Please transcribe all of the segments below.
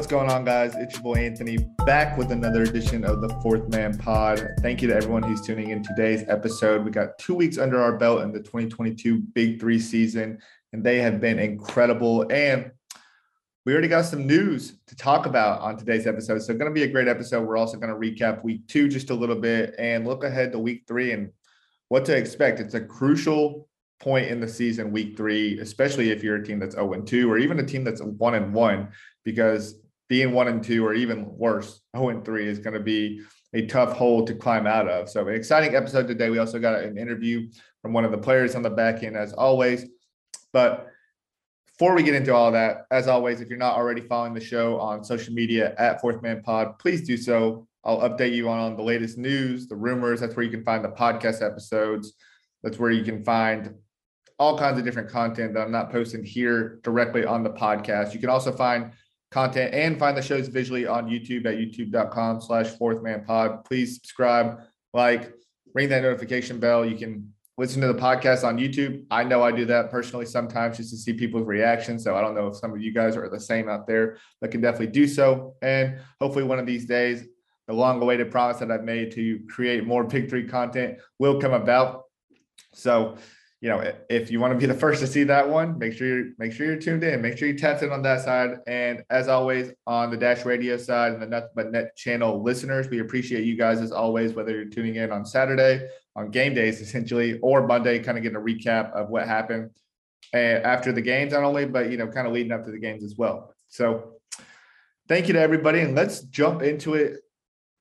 What's going on, guys? It's your boy Anthony back with another edition of the Fourth Man Pod. Thank you to everyone who's tuning in today's episode. We got two weeks under our belt in the 2022 Big Three season, and they have been incredible. And we already got some news to talk about on today's episode. So, going to be a great episode. We're also going to recap week two just a little bit and look ahead to week three and what to expect. It's a crucial point in the season, week three, especially if you're a team that's 0 2 or even a team that's 1 and 1, because being one and two, or even worse, 0 and three is going to be a tough hole to climb out of. So, an exciting episode today. We also got an interview from one of the players on the back end, as always. But before we get into all that, as always, if you're not already following the show on social media at Fourth Man Pod, please do so. I'll update you on the latest news, the rumors. That's where you can find the podcast episodes. That's where you can find all kinds of different content that I'm not posting here directly on the podcast. You can also find content and find the shows visually on YouTube at youtube.com slash fourth man pod. Please subscribe, like, ring that notification bell. You can listen to the podcast on YouTube. I know I do that personally sometimes just to see people's reactions. So I don't know if some of you guys are the same out there, but can definitely do so. And hopefully one of these days, the long awaited promise that I've made to create more Big Three content will come about. So you know, if you want to be the first to see that one, make sure you make sure you're tuned in. Make sure you tap in on that side. And as always, on the Dash Radio side and the Nothing But Net channel listeners, we appreciate you guys as always, whether you're tuning in on Saturday, on game days essentially, or Monday, kind of getting a recap of what happened and after the games, not only, but you know, kind of leading up to the games as well. So thank you to everybody. And let's jump into it.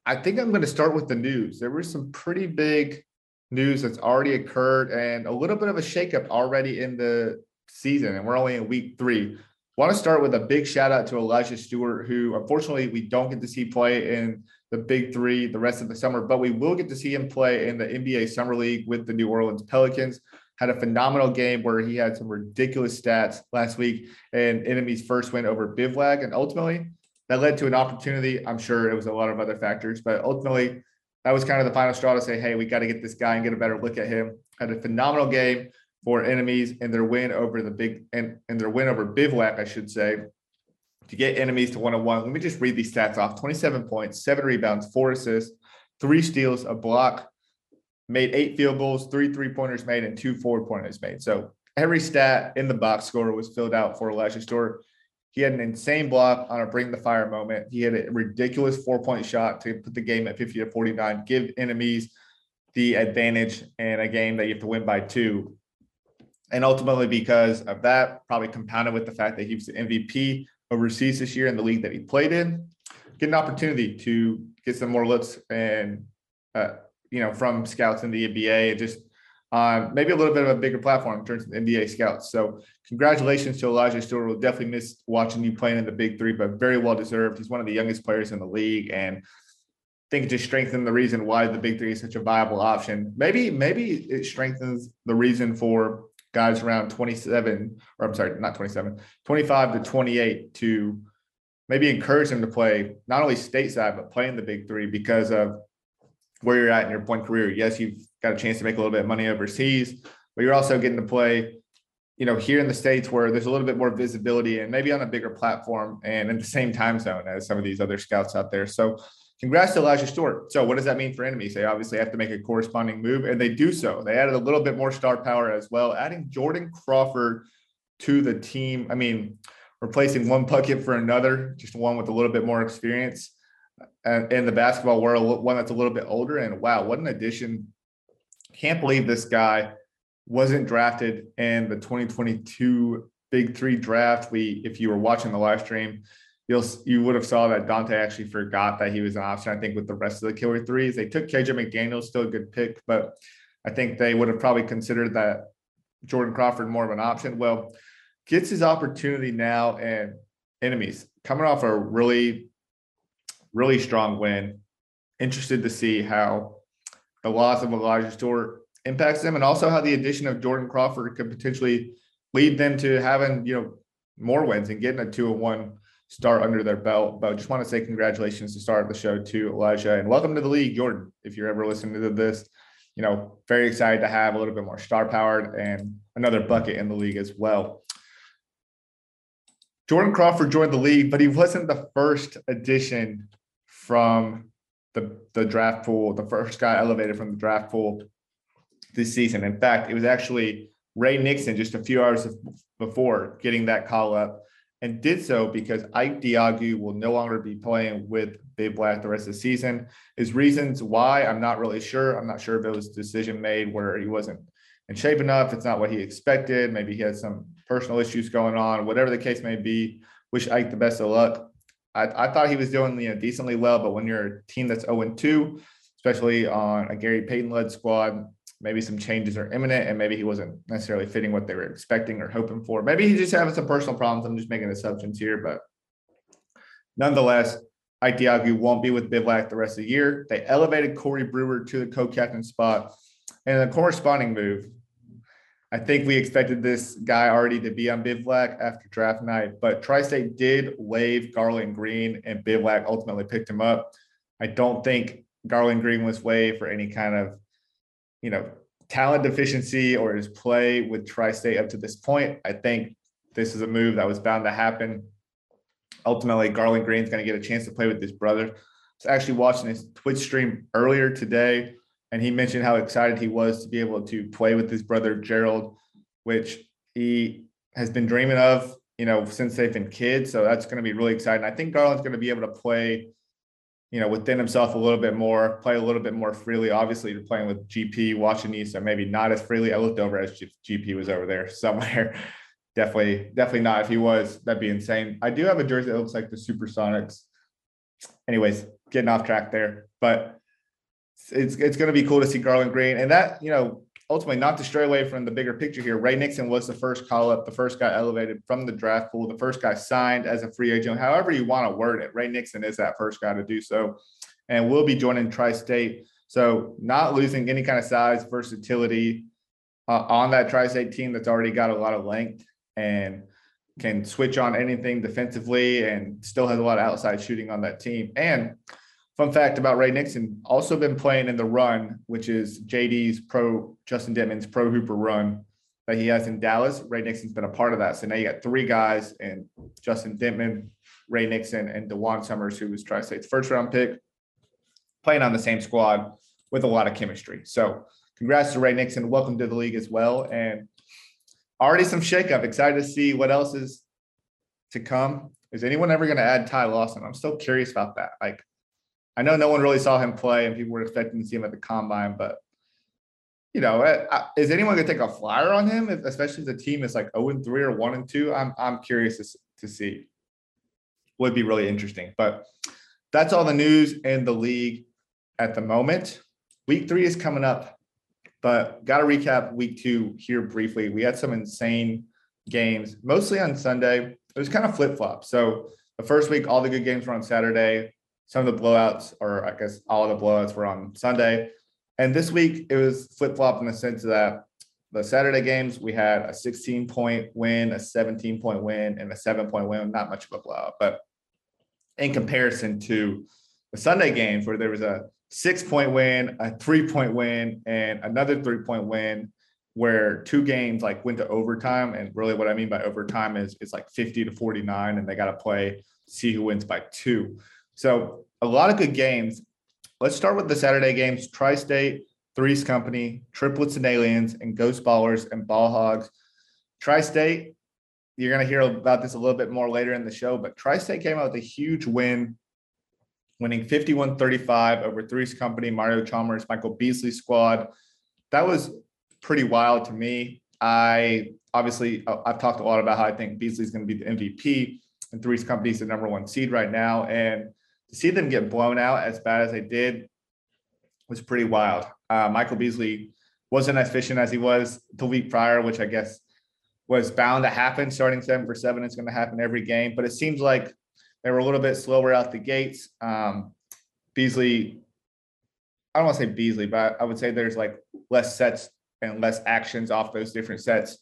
I think I'm going to start with the news. There were some pretty big news that's already occurred and a little bit of a shakeup already in the season. And we're only in week three. Want to start with a big shout out to Elijah Stewart, who unfortunately we don't get to see play in the big three the rest of the summer, but we will get to see him play in the NBA Summer League with the New Orleans Pelicans. Had a phenomenal game where he had some ridiculous stats last week and enemy's first win over Bivouac. And ultimately, that led to an opportunity. I'm sure it was a lot of other factors, but ultimately, that was kind of the final straw to say, hey, we got to get this guy and get a better look at him. Had a phenomenal game for enemies in their win over the big and, and their win over Bivouac, I should say, to get enemies to one on one. Let me just read these stats off 27 points, seven rebounds, four assists, three steals, a block, made eight field goals, three three pointers made, and two four pointers made. So every stat in the box score was filled out for Elijah Stewart. He had an insane block on a bring the fire moment. He had a ridiculous four point shot to put the game at 50 to 49, give enemies the advantage in a game that you have to win by two. And ultimately, because of that, probably compounded with the fact that he was the MVP overseas this year in the league that he played in, get an opportunity to get some more looks and, uh, you know, from scouts in the NBA and just uh, maybe a little bit of a bigger platform in terms of NBA scouts. So congratulations to Elijah Stewart. We'll definitely miss watching you playing in the big three, but very well deserved. He's one of the youngest players in the league. And I think it just strengthened the reason why the big three is such a viable option. Maybe, maybe it strengthens the reason for guys around 27, or I'm sorry, not 27, 25 to 28 to maybe encourage them to play not only stateside, but play in the big three because of where you're at in your point career. Yes, you've got a chance to make a little bit of money overseas, but you're also getting to play, you know, here in the States where there's a little bit more visibility and maybe on a bigger platform and in the same time zone as some of these other scouts out there. So congrats to Elijah Stewart. So what does that mean for enemies? They obviously have to make a corresponding move and they do so. They added a little bit more star power as well, adding Jordan Crawford to the team. I mean, replacing one bucket for another, just one with a little bit more experience in the basketball world, one that's a little bit older. And wow, what an addition can't believe this guy wasn't drafted in the 2022 Big Three draft. We, if you were watching the live stream, you'll you would have saw that Dante actually forgot that he was an option. I think with the rest of the killer threes, they took KJ McDaniel, still a good pick, but I think they would have probably considered that Jordan Crawford more of an option. Well, gets his opportunity now, and enemies coming off a really really strong win. Interested to see how the loss of Elijah Stewart impacts them, and also how the addition of Jordan Crawford could potentially lead them to having you know more wins and getting a two and one start under their belt. But I just want to say congratulations to start the show to Elijah and welcome to the league, Jordan. If you're ever listening to this, you know, very excited to have a little bit more star powered and another bucket in the league as well. Jordan Crawford joined the league, but he wasn't the first addition from the, the draft pool, the first guy elevated from the draft pool this season. In fact, it was actually Ray Nixon just a few hours before getting that call up and did so because Ike Diogu will no longer be playing with Big Black the rest of the season. His reasons why, I'm not really sure. I'm not sure if it was a decision made where he wasn't in shape enough. It's not what he expected. Maybe he had some personal issues going on, whatever the case may be. Wish Ike the best of luck. I, I thought he was doing you know decently well, but when you're a team that's 0 2, especially on a Gary Payton led squad, maybe some changes are imminent and maybe he wasn't necessarily fitting what they were expecting or hoping for. Maybe he's just having some personal problems. I'm just making assumptions here, but nonetheless, Ike Diogu won't be with Bivouac the rest of the year. They elevated Corey Brewer to the co-captain spot. And the corresponding move, I think we expected this guy already to be on Bivouac after draft night, but Tri-State did waive Garland Green and Bivouac ultimately picked him up. I don't think Garland Green was waived for any kind of you know, talent deficiency or his play with Tri-State up to this point. I think this is a move that was bound to happen. Ultimately, Garland Green's going to get a chance to play with his brother. I was actually watching his Twitch stream earlier today, and he mentioned how excited he was to be able to play with his brother Gerald, which he has been dreaming of, you know, since they've been kids. So that's going to be really exciting. I think Garland's going to be able to play you know, within himself a little bit more, play a little bit more freely. Obviously, you're playing with GP, watching these, so maybe not as freely. I looked over as GP was over there somewhere. definitely, definitely not. If he was, that'd be insane. I do have a jersey that looks like the Supersonics. Anyways, getting off track there, but it's it's going to be cool to see Garland Green, and that you know ultimately not to stray away from the bigger picture here, Ray Nixon was the first call up, the first guy elevated from the draft pool, the first guy signed as a free agent. However, you want to word it, Ray Nixon is that first guy to do so, and will be joining Tri-State. So not losing any kind of size, versatility uh, on that Tri-State team that's already got a lot of length and can switch on anything defensively and still has a lot of outside shooting on that team. And Fun fact about Ray Nixon, also been playing in the run, which is JD's pro, Justin Dentmon's pro hooper run that he has in Dallas. Ray Nixon's been a part of that. So now you got three guys and Justin Dentmon, Ray Nixon, and DaJuan Summers, who was Tri State's first round pick, playing on the same squad with a lot of chemistry. So congrats to Ray Nixon. Welcome to the league as well. And already some shakeup. Excited to see what else is to come. Is anyone ever going to add Ty Lawson? I'm still curious about that. Like, I know no one really saw him play, and people were expecting to see him at the combine, but you know, eh, is anyone going to take a flyer on him, if, especially if the team is like zero oh and three or one and two? I'm I'm curious to, to see. Would be really interesting, but that's all the news in the league at the moment. Week three is coming up, but got to recap week two here briefly. We had some insane games, mostly on Sunday. It was kind of flip flop. So the first week, all the good games were on Saturday some of the blowouts, or I guess all of the blowouts were on Sunday. And this week it was flip flop in the sense that the Saturday games we had a 16 point win, a 17 point win, and a seven point win. Not much of a blowout, but in comparison to the Sunday games where there was a six point win, a three point win, and another three point win, where two games like went to overtime. And really, what I mean by overtime is it's like 50 to 49, and they got to play see who wins by two. So a lot of good games. Let's start with the Saturday games. Tri-State, Threes Company, Triplets and Aliens, and Ghost Ballers and Ball Hogs. Tri-State, you're going to hear about this a little bit more later in the show, but Tri-State came out with a huge win, winning 51-35 over Threes Company, Mario Chalmers, Michael Beasley squad. That was pretty wild to me. I obviously uh, I've talked a lot about how I think Beasley's going to be the MVP, and Threes Company's the number one seed right now, and to see them get blown out as bad as they did was pretty wild. Uh, Michael Beasley wasn't as efficient as he was the week prior, which I guess was bound to happen. Starting seven for seven it's going to happen every game, but it seems like They were a little bit slower out the gates. Um, Beasley, I don't want to say Beasley, but I would say there's like less sets and less actions off those different sets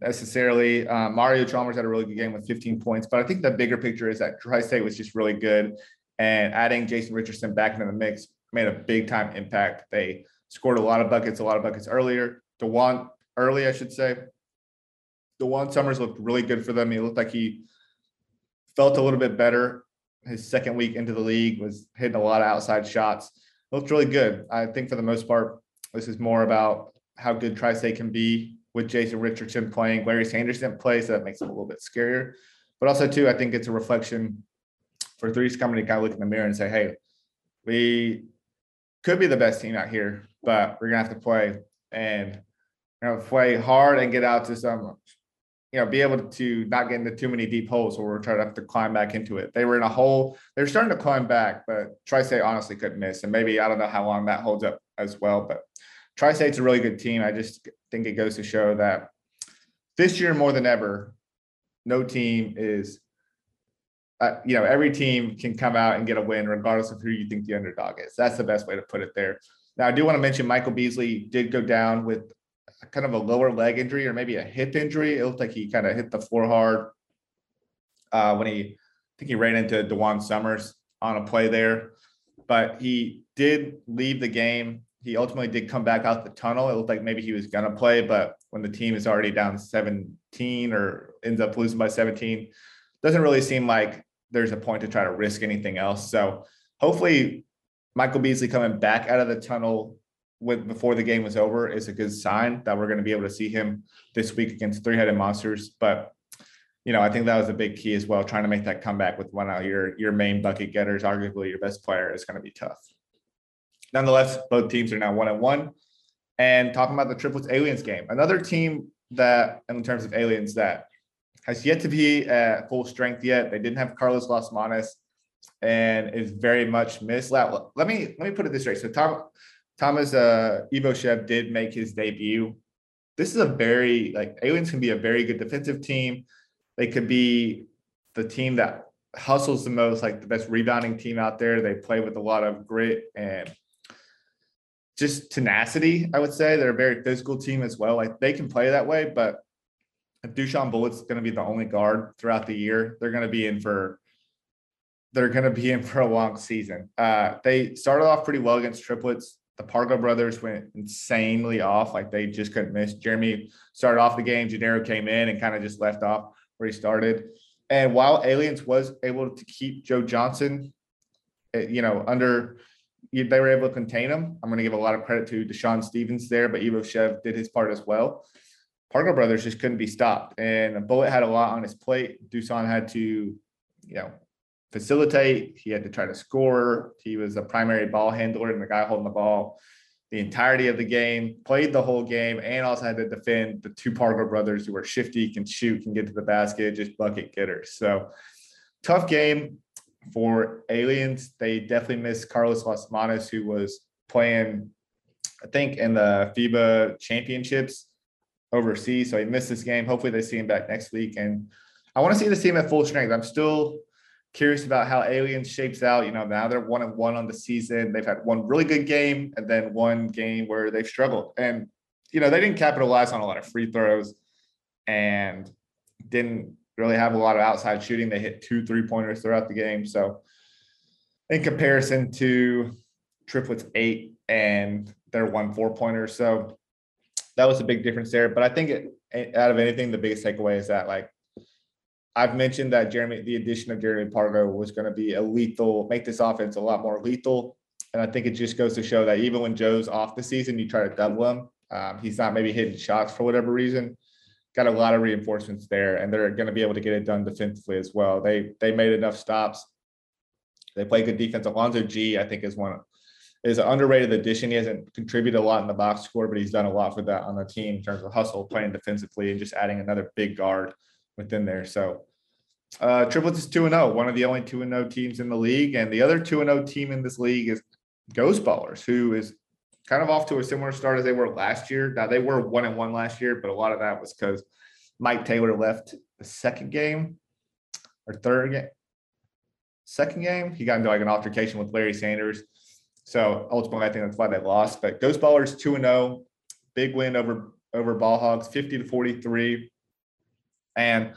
necessarily. Uh, Mario Chalmers had a really good game with 15 points, but I think the bigger picture is that Tri State was just really good. And adding Jason Richardson back into the mix made a big time impact. They scored a lot of buckets, a lot of buckets earlier. DaJuan early, I should say. DaJuan Summers looked really good for them. He looked like he felt a little bit better. His second week into the league was hitting a lot of outside shots. Looked really good. I think for the most part, this is more about how good Tri State can be with Jason Richardson playing. Larry Sanderson plays, so that makes it a little bit scarier. But also, too, I think it's a reflection for coming to kind of look in the mirror and say, hey, we could be the best team out here, but we're gonna have to play and you know play hard and get out to some you know, be able to not get into too many deep holes where we're trying to have to climb back into it. They were in a hole, they were starting to climb back, but Tri State honestly couldn't miss. And maybe I don't know how long that holds up as well, but Tri State's a really good team. I just think it goes to show that this year more than ever, no team is, uh, you know, every team can come out and get a win regardless of who you think the underdog is. That's the best way to put it there. Now, I do want to mention Michael Beasley did go down with kind of a lower leg injury or maybe a hip injury. It looked like he kind of hit the floor hard uh, when he, I think he ran into DaJuan Summers on a play there, but he did leave the game. He ultimately did come back out the tunnel. It looked like maybe he was going to play, but when the team is already down 17 or ends up losing by 17, doesn't really seem like there's a point to try to risk anything else. So hopefully Michael Beasley coming back out of the tunnel with before the game was over is a good sign that we're going to be able to see him this week against three-headed monsters. But you know, I think that was a big key as well. Trying to make that comeback with one of your your main bucket getters, arguably your best player, is going to be tough. Nonetheless, both teams are now one and one. And talking about the triplets aliens game, another team that, in terms of aliens, that has yet to be at full strength yet. They didn't have Carlos Las Manas and is very much missed. Let, let me let me put it this way. So Tom Thomas uh, did make his debut. This is a very like Aliens can be a very good defensive team. They could be the team that hustles the most, like the best rebounding team out there. They play with a lot of grit and just tenacity. I would say they're a very physical team as well. Like they can play that way, but if Dusan Bulut's going to be the only guard throughout the year, they're going to be in for they're going to be in for a long season. Uh, they started off pretty well against triplets the Pargo brothers went insanely off. Like they just couldn't miss. Jeremy started off the game. Jannero came in and kind of just left off where he started. And while Aliens was able to keep Joe Johnson, eh, you know, under they were able to contain him. I'm going to give a lot of credit to Deshaun Stevens there, but Ivoshev did his part as well. Pargo brothers just couldn't be stopped. And a Bulut had a lot on his plate. Dusan had to, you know, facilitate. He had to try to score. He was a primary ball handler and the guy holding the ball the entirety of the game, played the whole game, and also had to defend the two Pargo brothers who are shifty, can shoot, can get to the basket, just bucket getters. So tough game for aliens. They definitely missed Carlos Las Manas, who was playing, I think, in the FIBA championships overseas. So he missed this game. Hopefully they see him back next week. And I want to see this team at full strength. I'm still curious about how Aliens shapes out. You know, now they're one and one on the season. They've had one really good game and then one game where they've struggled. And, you know, they didn't capitalize on a lot of free throws and didn't really have a lot of outside shooting. They hit two three pointers throughout the game. So, in comparison to triplets eight and their one four pointer. So, that was a big difference there. But I think it, out of anything, the biggest takeaway is that like I've mentioned that Jeremy, the addition of Jeremy Pargo was going to be a lethal, make this offense a lot more lethal. And I think it just goes to show that even when Joe's off the season, you try to double him. Um, he's not maybe hitting shots for whatever reason. Got a lot of reinforcements there, and they're going to be able to get it done defensively as well. They they made enough stops. They play good defense. Alonzo Gee, I think, is one is an underrated addition. He hasn't contributed a lot in the box score, but he's done a lot for that on the team in terms of hustle, playing defensively, and just adding another big guard within there. So uh, Triplets is 2 0, one of the only 2 0 teams in the league. And the other 2 0 team in this league is Ghost Ballers, who is kind of off to a similar start as they were last year. Now, they were 1 and 1 last year, but a lot of that was because Mike Taylor left the second game or third game. second game. He got into like an altercation with Larry Sanders. So ultimately, I think that's why they lost. But Ghost Ballers 2 0, big win over over Ball Hogs, 50 to 43. And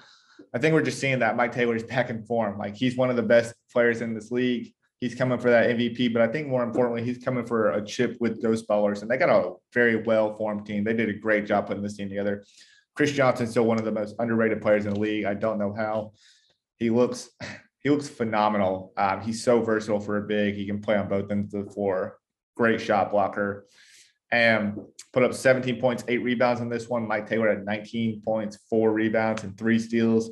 I think we're just seeing that Mike Taylor's back in form. Like he's one of the best players in this league. He's coming for that MVP, but I think more importantly, he's coming for a chip with Ghost Ballers. And they got a very well formed team. They did a great job putting this team together. Chris Johnson's still one of the most underrated players in the league. I don't know how. He looks he looks phenomenal. Um, he's so versatile for a big. He can play on both ends of the floor. Great shot blocker. And put up 17 points, eight rebounds in this one. Mike Taylor had 19 points, four rebounds, and three steals.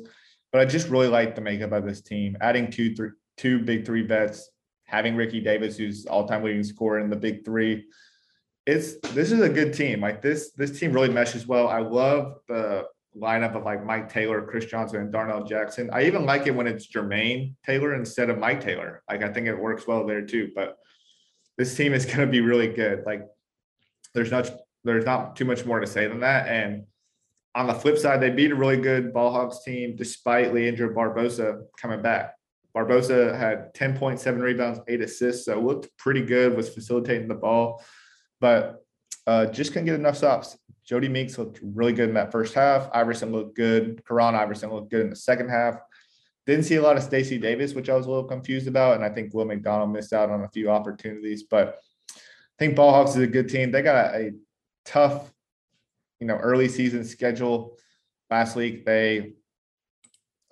But I just really like the makeup of this team. Adding two, three, two big three vets, having Ricky Davis, who's all-time leading scorer in the big three. It's this is a good team. Like this, this team really meshes well. I love the lineup of like Mike Taylor, Chris Johnson, and Darnell Jackson. I even like it when it's Jermaine Taylor instead of Mike Taylor. Like I think it works well there too. But this team is going to be really good. Like there's not there's not too much more to say than that. And on the flip side, they beat a really good Ball Hogs team despite Leandro Barbosa coming back. Barbosa had 10.7 rebounds, eight assists, so looked pretty good, was facilitating the ball, but uh, just couldn't get enough stops. Jodie Meeks looked really good in that first half. Iverson looked good. Karan Iverson looked good in the second half. Didn't see a lot of Stacy Davis, which I was a little confused about. And I think Will McDonald missed out on a few opportunities. But I think Ball Hogs is a good team. They got a, a tough, you know, early season schedule. Last week they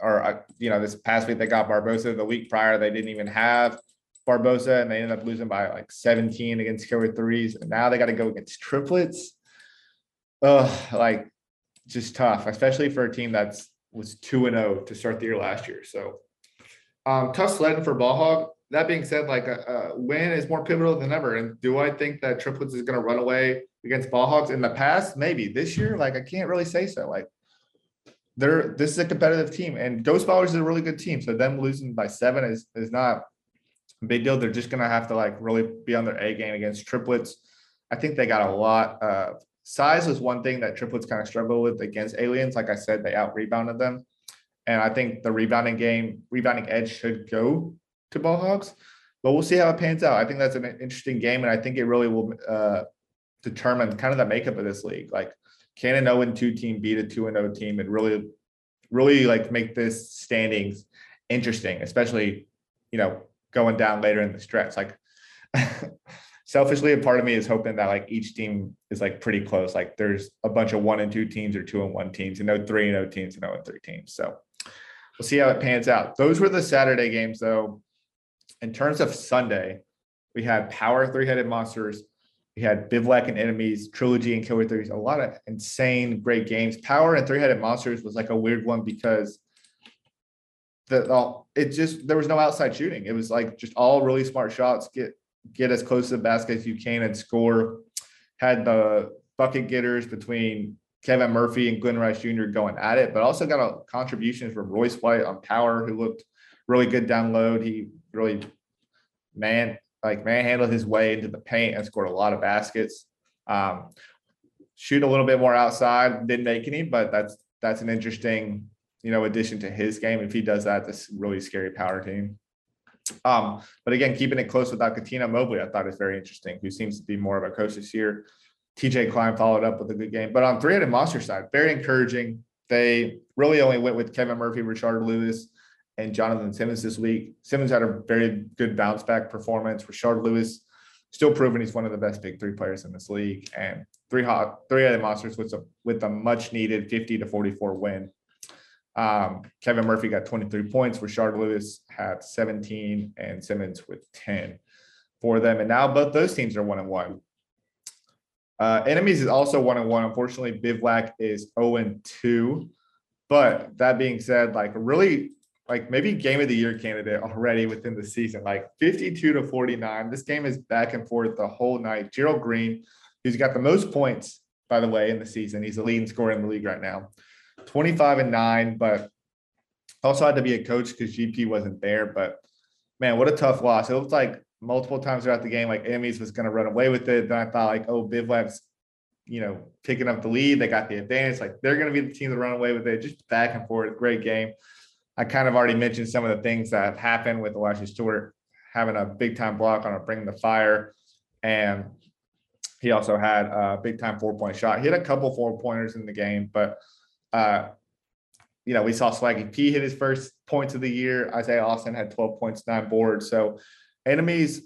or uh, you know, this past week they got Barbosa. The week prior, they didn't even have Barbosa, and they ended up losing by like 17 against killer threes. And now they got to go against triplets uh, like just tough, especially for a team that's was two and zero oh to start the year last year. So um, tough sledding for Ball Hog. That being said, like a, a, win is more pivotal than ever. And do I think that Triplets is going to run away against Ball Hogs in the past? Maybe this year, like I can't really say so. Like they're this is a competitive team, and Ghost Ballers is a really good team. So them losing by seven is is not a big deal. They're just going to have to like really be on their A game against Triplets. I think they got a lot of size was one thing that triplets kind of struggle with against aliens. Like I said, they out rebounded them. And I think the rebounding game, rebounding edge should go to Ball Hogs, but we'll see how it pans out. I think that's an interesting game. And I think it really will uh, determine kind of the makeup of this league. Like, can an 0 2 team beat a 2 0 team and really, really like make this standings interesting, especially, you know, going down later in the stretch. Like, selfishly, a part of me is hoping that like each team is like pretty close. Like there's a bunch of one and two teams or two and one teams, and no three and no teams and no and three teams. So we'll see how it pans out. Those were the Saturday games, though. In terms of Sunday, we had Power Three Headed Monsters. We had Bivouac and Enemies, Trilogy and Killer Threes. A lot of insane, great games. Power and Three Headed Monsters was like a weird one because the it just there was no outside shooting. It was like just all really smart shots. Get get as close to the basket as you can and score. Had the bucket getters between Kevin Murphy and Glenn Rice Jr. going at it, but also got a contributions from Royce White on power, who looked really good down low. He really man like manhandled his way into the paint and scored a lot of baskets. Um, shoot a little bit more outside, didn't make any, but that's that's an interesting you know addition to his game. If he does that, this really scary power team. Um, but again, keeping it close without Cuttino Mobley, I thought is very interesting, who seems to be more of a coach this year. TJ Klein followed up with a good game. But on three-headed monster side, very encouraging. They really only went with Kevin Murphy, Rashard Lewis, and Jonathan Simmons this week. Simmons had a very good bounce back performance. Rashard Lewis still proving he's one of the best big three players in this league. And three hot three-headed monsters with a with a much needed 50 to 44 win um, Kevin Murphy got 23 points. Rashard Lewis had 17 and Simmons with 10 for them. And now both those teams are one and one. Uh, enemies is also one and one. Unfortunately, Bivouac is 0 and 2. But that being said, like really, like maybe game of the year candidate already within the season, like 52 to 49. This game is back and forth the whole night. Gerald Green, who's got the most points, by the way, in the season. He's the leading scorer in the league right now. 25 and nine, but also had to be a coach because GP wasn't there. But man, what a tough loss. It looked like multiple times throughout the game, like enemies was going to run away with it. Then I thought like, oh, Bivouac's, you know, picking up the lead. They got the advantage. Like they're going to be the team to run away with it. Just back and forth. Great game. I kind of already mentioned some of the things that have happened with Elijah Stewart having a big time block on a bring the fire. And he also had a big time four point shot. He had a couple four pointers in the game, but uh, you know, we saw Swaggy P hit his first points of the year. Isaiah Austin had 12 points, nine boards. So enemies,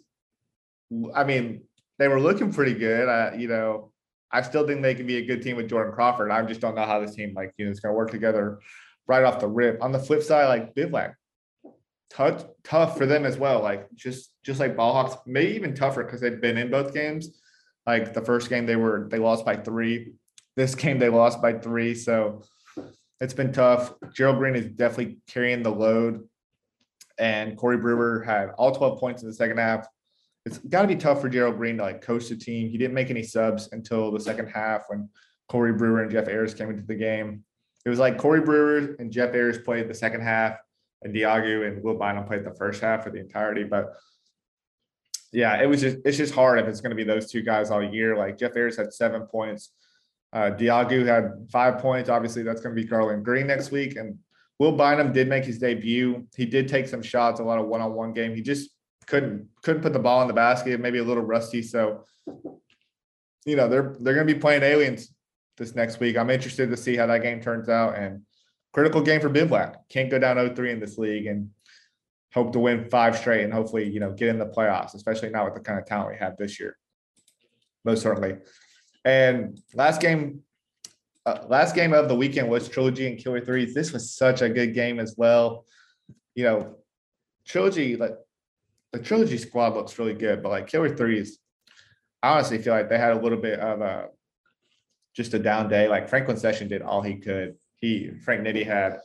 I mean, they were looking pretty good. Uh, you know, I still think they can be a good team with Jordan Crawford. I just don't know how this team, like, you know, is going to work together right off the rip. On the flip side, like Bivouac, tough, tough for them as well. Like just, just like Ball Hogs, maybe even tougher because they've been in both games. Like the first game, they were they lost by three. This game, they lost by three. So it's been tough. Gerald Green is definitely carrying the load. And Corey Brewer had all 12 points in the second half. It's got to be tough for Gerald Green to like coach the team. He didn't make any subs until the second half when Corey Brewer and Jeff Ayres came into the game. It was like Corey Brewer and Jeff Ayres played the second half, and Diogu and Will Bynum played the first half for the entirety. But yeah, it was just it's just hard if it's going to be those two guys all year. Like Jeff Ayres had seven points. Uh, Diogu had five points. Obviously, that's going to be Garland Green next week. And Will Bynum did make his debut. He did take some shots, a lot of one-on-one game. He just couldn't couldn't put the ball in the basket. Maybe a little rusty. So, you know, they're they're going to be playing aliens this next week. I'm interested to see how that game turns out. And critical game for Bivouac. Can't go down 0-3 in this league and hope to win five straight and hopefully, you know, get in the playoffs, especially not with the kind of talent we have this year. Most certainly. And last game, uh, last game of the weekend was Trilogy and Killer Threes. This was such a good game as well. You know, Trilogy, like the Trilogy squad looks really good, but like Killer Threes, I honestly feel like they had a little bit of a just a down day. Like Franklin Session did all he could. He Frank Nitty had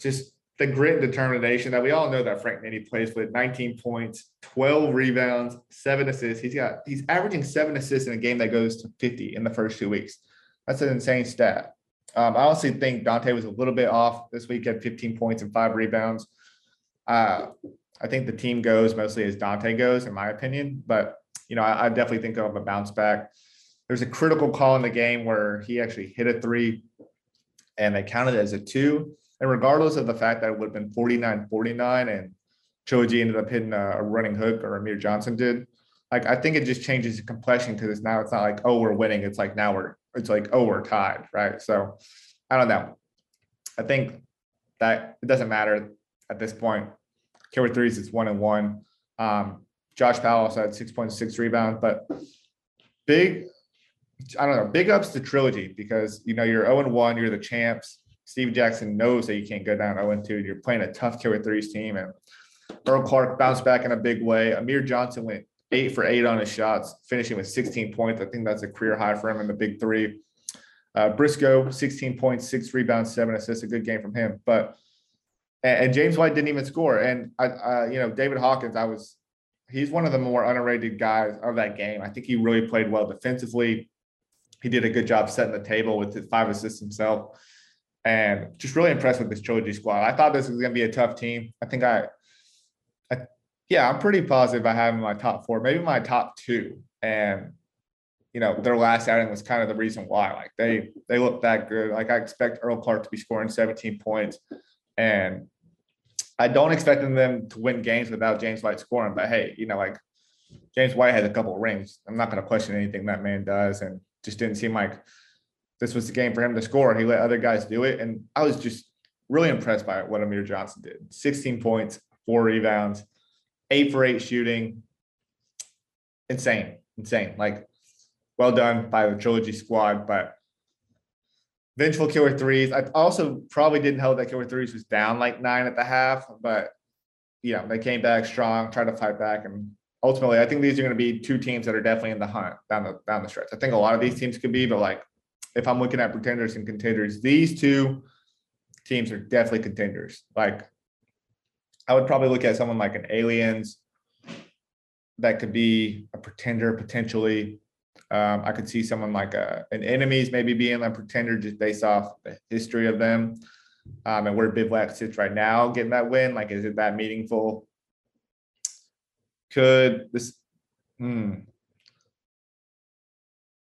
just the grit and determination that we all know that Frank Nitty plays with 19 points, 12 rebounds, seven assists. He's got he's averaging seven assists in a game that goes to 50 in the first two weeks. That's an insane stat. Um, I honestly think Dante was a little bit off this week at 15 points and five rebounds. Uh, I think the team goes mostly as Dante goes, in my opinion. But you know, I, I definitely think of a bounce back. There's a critical call in the game where he actually hit a three, and they counted it as a two and regardless of the fact that it would have been 49 49 and Choji ended up hitting a, running hook or Amir Johnson did, like I think it just changes the complexion because it's now it's not like, oh, we're winning. It's like now we're it's like, oh, we're tied. Right. So I don't know. I think that it doesn't matter at this point. Killer threes, it's one and one. Um, Josh Powell also had 6.6 rebounds, but big, I don't know, big ups to Trilogy because you know you're 0 and 1, you're the champs Steve Jackson knows that you can't go down 0 2. You're playing a tough killer threes team. And Earl Clark bounced back in a big way. Amir Johnson went eight for eight on his shots, finishing with 16 points. I think that's a career high for him in the big three. Uh, Briscoe, 16 points, six rebounds, seven assists. A good game from him. But and, and James White didn't even score. And I, uh, you know, David Hawkins, I was he's one of the more underrated guys of that game. I think he really played well defensively. He did a good job setting the table with his five assists himself and just really impressed with this trilogy squad. I thought this was going to be a tough team. I think I, I, yeah, I'm pretty positive I have in my top four, maybe my top two. And you know, their last outing was kind of the reason why. Like they they look that good. Like I expect Earl Clark to be scoring 17 points, and I don't expect them to win games without James White scoring. But hey, you know, like James White has a couple rings. I'm not going to question anything that man does, and just didn't seem like this was the game for him to score. And he let other guys do it. And I was just really impressed by what Amir Johnson did 16 points, four rebounds, eight for eight shooting. Insane, insane. Like, well done by the trilogy squad. But vengeful killer threes. I also probably didn't help that killer threes was down like nine at the half, but you know, they came back strong, tried to fight back. And ultimately, I think these are going to be two teams that are definitely in the hunt down the down the stretch. I think a lot of these teams could be, but like if I'm looking at pretenders and contenders, these two teams are definitely contenders. Like I would probably look at someone like an Aliens that could be a pretender potentially. Um, I could see someone like a, an enemies maybe being a pretender just based off the history of them um, and where Bivouac sits right now, getting that win. Like, is it that meaningful? Could this? Hmm,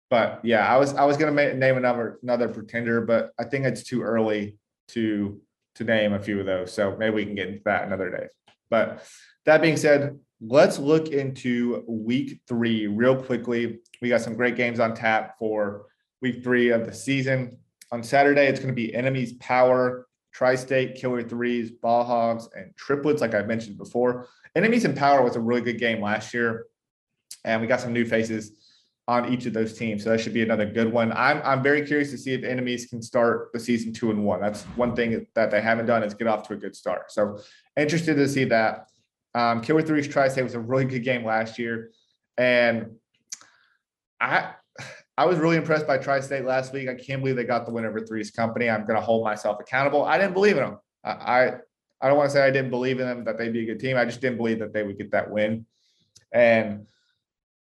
but yeah, I was I was gonna name another another pretender, but I think it's too early to to name a few of those. So maybe we can get into that another day. But that being said, let's look into week three real quickly. We got some great games on tap for week three of the season. On Saturday, it's going to be Enemies Power, Tri State, Killer Threes, Ball Hogs, and Triplets, like I mentioned before. Enemies and Power was a really good game last year, and we got some new faces on each of those teams. So that should be another good one. I'm I'm very curious to see if enemies can start the season two and one. That's one thing that they haven't done is get off to a good start. So interested to see that. Um, Killer Threes Tri State was a really good game last year, and I I was really impressed by Tri State last week. I can't believe they got the win over Three's Company. I'm going to hold myself accountable. I didn't believe in them. I, I I don't want to say I didn't believe in them that they'd be a good team. I just didn't believe that they would get that win, and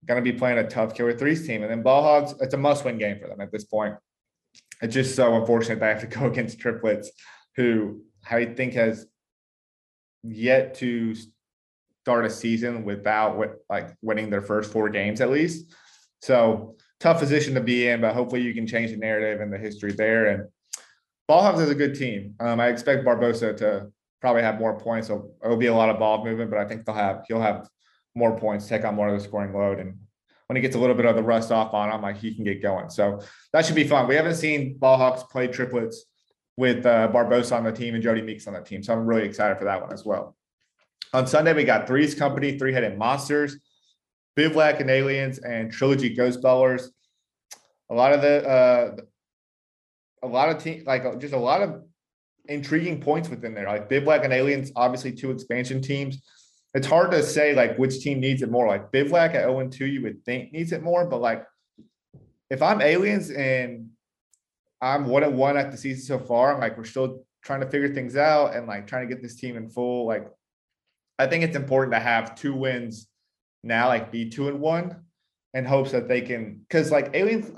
going to be playing a tough Killer Threes team. And then Ball Hogs, it's a must win game for them at this point. It's just so unfortunate they have to go against triplets, who I think has yet to start a season without like winning their first four games at least. So tough position to be in, but hopefully you can change the narrative and the history there. And Ball Hogs is a good team. Um, I expect Barbosa to probably have more points. So it'll be a lot of ball movement, but I think they'll have he'll have more points, take on more of the scoring load. And when he gets a little bit of the rust off on him, like he can get going. So that should be fun. We haven't seen Ball Hogs play triplets with uh, Barbosa on the team and Jodie Meeks on the team. So I'm really excited for that one as well. On Sunday, we got Threes Company, Three Headed Monsters, Bivouac and Aliens, and Trilogy Ghost Ballers. A lot of the, uh, a lot of team, like just a lot of intriguing points within there. Like Bivouac and Aliens, obviously two expansion teams it's hard to say like which team needs it more. Like Bivouac at 0 2, you would think needs it more, but like if I'm aliens and I'm one and one at the season so far, I'm like we're still trying to figure things out and like trying to get this team in full. Like I think it's important to have two wins now, like be two and one, in hopes that they can because like aliens,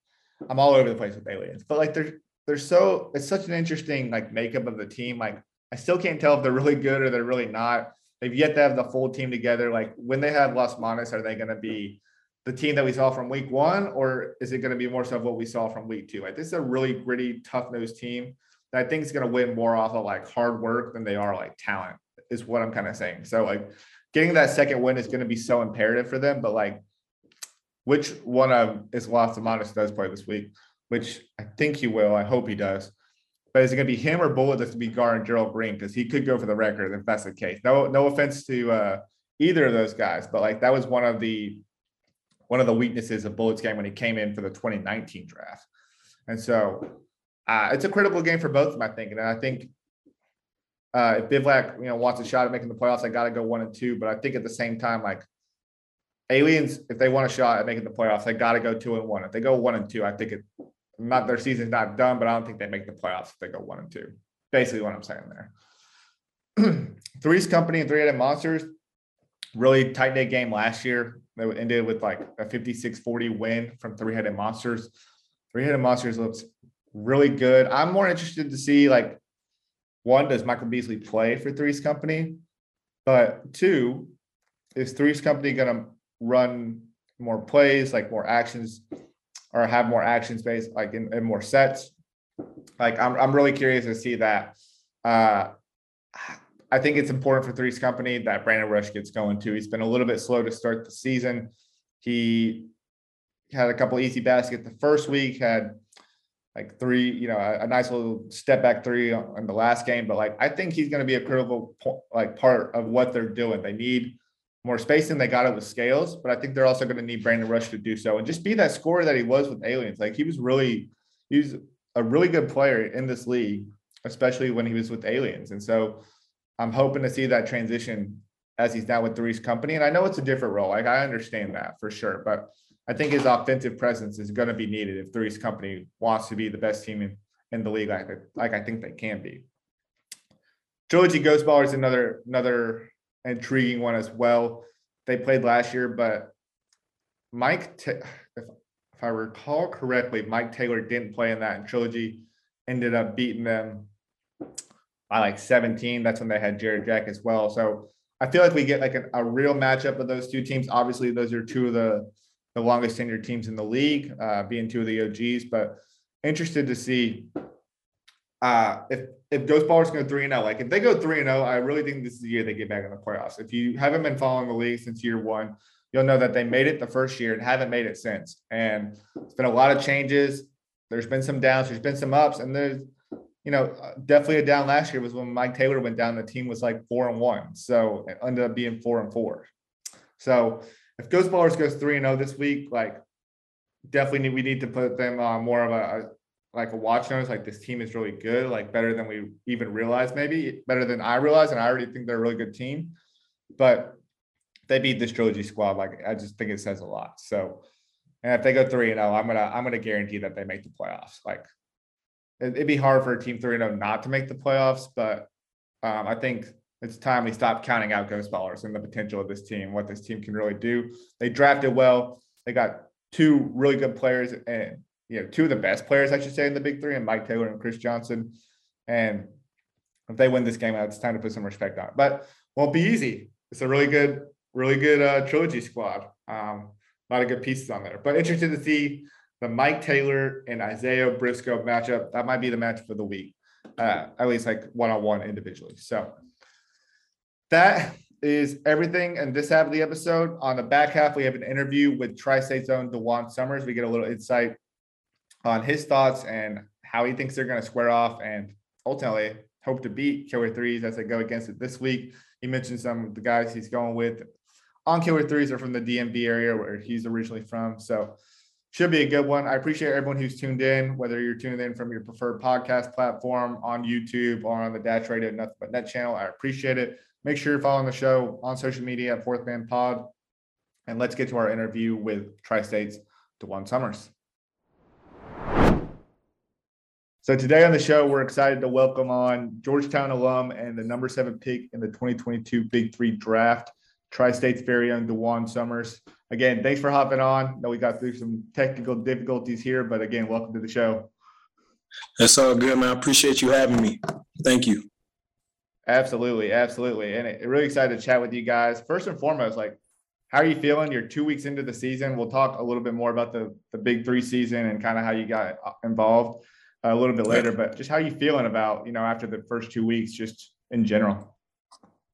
I'm all over the place with aliens, but like they're they're so it's such an interesting like makeup of the team. Like I still can't tell if they're really good or they're really not they've yet to have the full team together. Like when they have Las Manas, are they going to be the team that we saw from week one, or is it going to be more so of what we saw from week two? Like this is a really gritty, tough nosed team that I think is going to win more off of like hard work than they are like talent, is what I'm kind of saying. So like getting that second win is going to be so imperative for them. But like, which one of is Las Manas does play this week? Which I think he will. I hope he does. But is it going to be him or Bulut that's going to be guarding Gerald Green? Because he could go for the record if that's the case. No, no offense to uh, either of those guys, but like that was one of the one of the weaknesses of Bulut's game when he came in for the 2019 draft. And so uh, it's a critical game for both of them, I think. And I think uh, if Bivouac, you know, wants a shot at making the playoffs, I got to go one and two. But I think at the same time, like aliens, if they want a shot at making the playoffs, they got to go two and one. If they go one and two, I think it not their season's not done, but I don't think they make the playoffs if they go one and two. Basically, what I'm saying there. Three's Company and Three Headed Monsters, really tight knit game last year. They ended with like a 56 40 win from Three Headed Monsters. Three Headed Monsters looks really good. I'm more interested to see like one, does Michael Beasley play for Three's Company? But two, is Three's Company going to run more plays, like more actions or have more action space, like in, in more sets. Like I'm, I'm really curious to see that. Uh, I think it's important for Three's Company that Brandon Rush gets going too. He's been a little bit slow to start the season. He had a couple easy baskets the first week, had like three, you know, a, a, nice little step back three in the last game. But like, I think he's going to be a critical like part of what they're doing. They need more spacing. They got it with scales, but I think they're also going to need Brandon Rush to do so and just be that scorer that he was with Aliens. Like he was really, he was a really good player in this league, especially when he was with Aliens. And so I'm hoping to see that transition as he's now with Three's Company. And I know it's a different role. Like I understand that for sure, but I think his offensive presence is going to be needed if Three's Company wants to be the best team in, in the league, like, like I think they can be. Trilogy Ghost Baller is another another intriguing one as well. They played last year, but Mike, if, if I recall correctly, Mike Taylor didn't play in that and Trilogy ended up beating them by like 17. That's when they had Jarrett Jack as well. So I feel like we get like a, a real matchup of those two teams. Obviously, those are two of the the longest tenured teams in the league, uh, being two of the OGs. But interested to see uh, if if Ghost Ballers go three and zero, like if they go three and zero, I really think this is the year they get back in the playoffs. If you haven't been following the league since year one, you'll know that they made it the first year and haven't made it since. And it's been a lot of changes. There's been some downs, there's been some ups, and there's you know definitely a down last year was when Mike Taylor went down. The team was like four and one, so it ended up being four and four. So if Ghost Ballers goes three and zero this week, like definitely need, we need to put them on more of a, like a watch notice, like this team is really good, like better than we even realized, maybe better than I realized. And I already think they're a really good team. But they beat this trilogy squad, like I just think it says a lot. So and if they go three and oh, I'm gonna I'm gonna guarantee that they make the playoffs. Like it, would be hard for a team three and oh not to make the playoffs, but um, I think it's time we stop counting out ghost ballers and the potential of this team, what this team can really do. They drafted well. They got two really good players and you know, two of the best players, I should say, in the big three, and Mike Taylor and Chris Johnson. And if they win this game it's time to put some respect on it. But won't be easy. It's a really good, really good uh, trilogy squad. Um, a lot of good pieces on there. But interested to see the Mike Taylor and Isaiah Briscoe matchup. That might be the matchup of the week, uh, at least like one on one individually. So that is everything in this half of the episode. On the back half, we have an interview with Tri State's own DaJuan Summers. We get a little insight on his thoughts and how he thinks they're going to square off and ultimately hope to beat Killer Threes as they go against it this week. He mentioned some of the guys he's going with on Killer Threes are from the DMV area where he's originally from. So should be a good one. I appreciate everyone who's tuned in, whether you're tuned in from your preferred podcast platform on YouTube or on the Dash Radio Nothing But Net channel. I appreciate it. Make sure you're following the show on social media at Fourth Man Pod. And let's get to our interview with Tri State's DaJuan Summers. So today on the show, we're excited to welcome on Georgetown alum and the number seven pick in the 2022 Big Three draft, Tri-State's very own DaJuan Summers. Again, thanks for hopping on. know we got through some technical difficulties here, but again, welcome to the show. That's all good, man. I appreciate you having me. Thank you. Absolutely, absolutely, and it, really excited to chat with you guys. First and foremost, like, how are you feeling? You're two weeks into the season. We'll talk a little bit more about the the Big Three season and kind of how you got uh, involved a little bit later. But just how you feeling about you know after the first two weeks, just in general?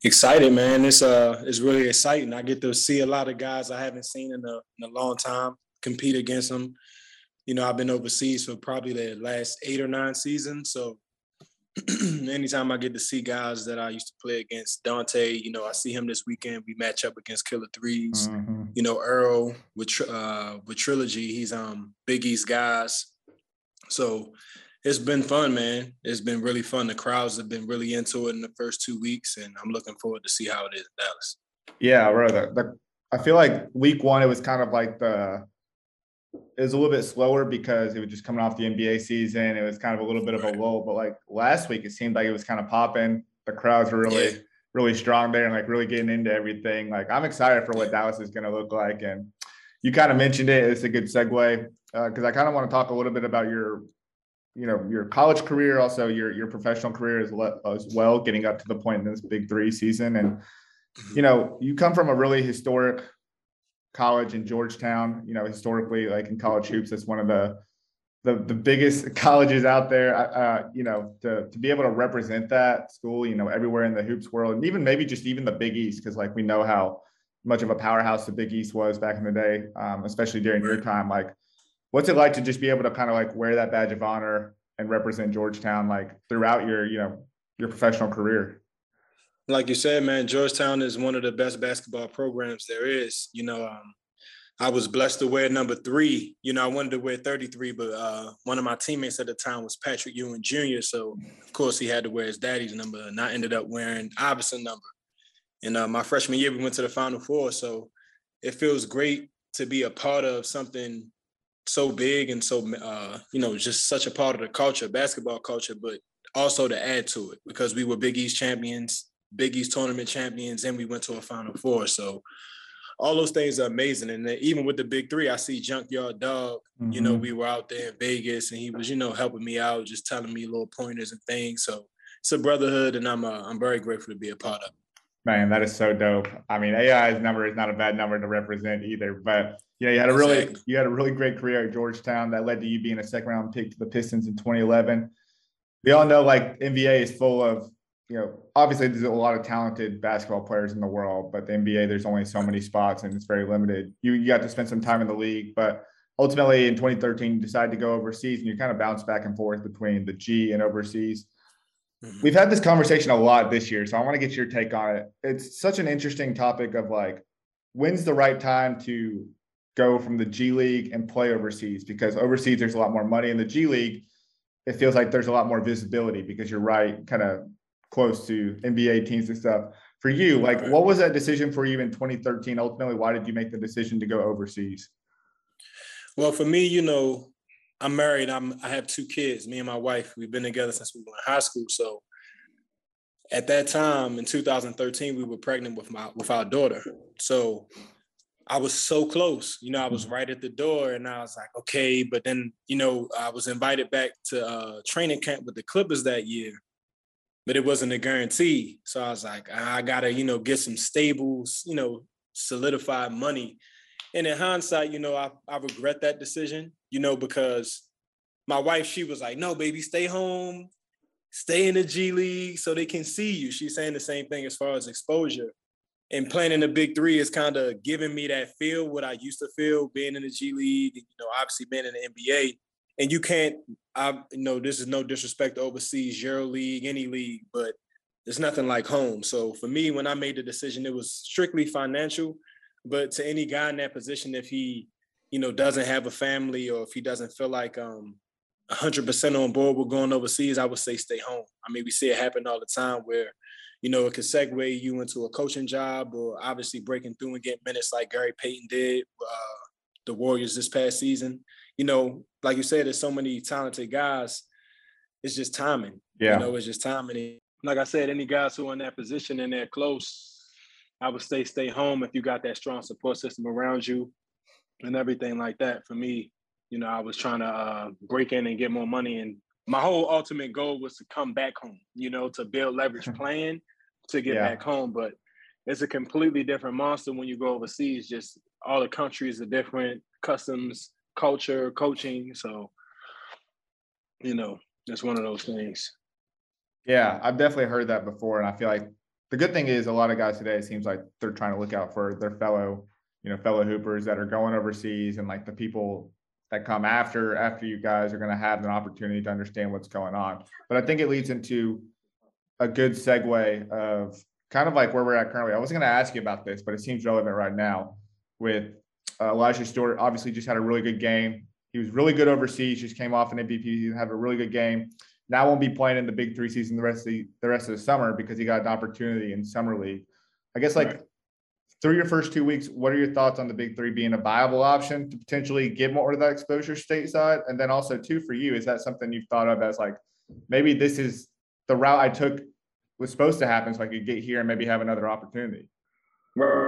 Excited, man. It's uh, it's really exciting. I get to see a lot of guys I haven't seen in a in a long time. Compete against them. You know, I've been overseas for probably the last eight or nine seasons. So anytime I get to see guys that I used to play against, Dante, you know, I see him this weekend. We match up against Killer 3s mm-hmm. You know, Earl with uh with Trilogy, he's um Big East guys. So it's been fun, man. It's been really fun. The crowds have been really into it in the first two weeks, and I'm looking forward to see how it is in Dallas. Yeah, the, I feel like week one, it was kind of like the it was a little bit slower because it was just coming off the NBA season. It was kind of a little bit of a lull. But like last week, it seemed like it was kind of popping. The crowds were really, yeah. really strong there and like really getting into everything. Like I'm excited for what Dallas is going to look like. And you kind of mentioned it. It's a good segue because uh, I kind of want to talk a little bit about your you know your college career, also your your professional career as, le- as well, getting up to the point in this Big Three season, and mm-hmm. you know you come from a really historic college in Georgetown. You know historically, like in college hoops, it's one of the the, the biggest colleges out there. Uh, you know to to be able to represent that school, you know everywhere in the hoops world, and even maybe just even the Big East, because like we know how much of a powerhouse the Big East was back in the day, um, especially during your time, like what's it like to just be able to kind of like wear that badge of honor and represent Georgetown like throughout your, you know, your professional career? Like you said, man, Georgetown is one of the best basketball programs there is. You know, um, I was blessed to wear number three. You know, I wanted to wear 33, but uh, one of my teammates at the time was Patrick Ewing Jr. So, of course, he had to wear his daddy's number, and I ended up wearing Iverson number. And uh, my freshman year, we went to the Final Four. So it feels great to be a part of something so big and so uh, you know just such a part of the culture, basketball culture, but also to add to it because we were Big East champions, Big East tournament champions, and we went to a Final Four. So all those things are amazing. And even with the Big Three, I see Junkyard Dog. Mm-hmm. You know, mm-hmm. we were out there in Vegas, and he was you know helping me out, just telling me little pointers and things. So it's a brotherhood, and I'm uh, I'm very grateful to be a part of. Man, that is so dope. I mean, AI's number is not a bad number to represent either, but yeah, you had a really exactly. you had a really great career at Georgetown that led to you being a second round pick to the Pistons in 2011. we all know like NBA is full of you know, obviously there's a lot of talented basketball players in the world, but the NBA there's only so many spots and it's very limited. You you got to spend some time in the league, but ultimately in 2013 you decided to go overseas and you kind of bounce back and forth between the G and overseas. Mm-hmm. We've had this conversation a lot this year, so I want to get your take on it. It's such an interesting topic of like when's the right time to go from the G League and play overseas because overseas there's a lot more money in the G League. It feels like there's a lot more visibility because you're right, kind of close to NBA teams and stuff. For you, like, what was that decision for you in 2013? Ultimately, why did you make the decision to go overseas? Well, for me, you know, I'm married. I'm I have two kids. Me and my wife. We've been together since we were in high school. So at that time in 2013, we were pregnant with my with our daughter. So I was so close. You know, I was right at the door, and I was like, okay. But then, you know, I was invited back to uh, training camp with the Clippers that year, but it wasn't a guarantee. So I was like, I gotta, you know, get some stables, you know, solidified money. And in hindsight, you know, I, I regret that decision, you know, because my wife, she was like, no, baby, stay home, stay in the G League so they can see you. She's saying the same thing as far as exposure. And playing in the big three is kind of giving me that feel, what I used to feel being in the G League, you know, obviously being in the NBA and you can't I you know this is no disrespect to overseas Euro League, any league, but there's nothing like home. So for me, when I made the decision, it was strictly financial. But to any guy in that position, if he, you know, doesn't have a family or if he doesn't feel like um 100% on board with going overseas, I would say stay home. I mean, we see it happen all the time where, you know, it could segue you into a coaching job or obviously breaking through and getting minutes like Gary Payton did, uh, the Warriors this past season you know, like you said, there's so many talented guys. It's just timing. Yeah. You know, it's just timing. Like I said, any guys who are in that position and they're close, I would say stay home if you got that strong support system around you and everything like that. For me, you know, I was trying to uh, break in and get more money. And my whole ultimate goal was to come back home, you know, to build leverage playing to get yeah. back home. But it's a completely different monster when you go overseas. Just all the countries are different, customs, culture, coaching. So, you know, it's one of those things. Yeah, I've definitely heard that before. And I feel like the good thing is a lot of guys today, it seems like they're trying to look out for their fellow, you know, fellow hoopers that are going overseas and like the people that come after after you guys are going to have an opportunity to understand what's going on. But I think it leads into a good segue of kind of like where we're at currently. I wasn't going to ask you about this, but it seems relevant right now with uh, Elijah Stewart obviously just had a really good game. He was really good overseas. Just came off an MVP. He had a really good game. Now won't be playing in the Big Three season the rest of the, the rest of the summer because he got an opportunity in summer league. I guess like right. Through your first two weeks, what are your thoughts on the Big Three being a viable option to potentially give more of that exposure stateside? And then also too for you, is that something you've thought of as like maybe this is the route I took was supposed to happen so I could get here and maybe have another opportunity?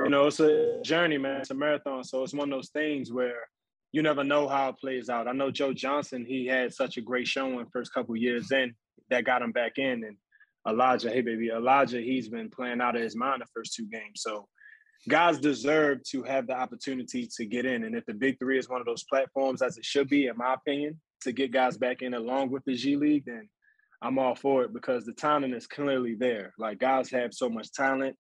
You know, it's a journey, man. It's a marathon. So it's one of those things where you never know how it plays out. I know Joe Johnson, he had such a great showing first couple years in that got him back in. And Elijah, hey baby, Elijah, he's been playing out of his mind the first two games. So guys deserve to have the opportunity to get in. And if the big three is one of those platforms, as it should be, in my opinion, to get guys back in along with the G League, then I'm all for it because the talent is clearly there. Like guys have so much talent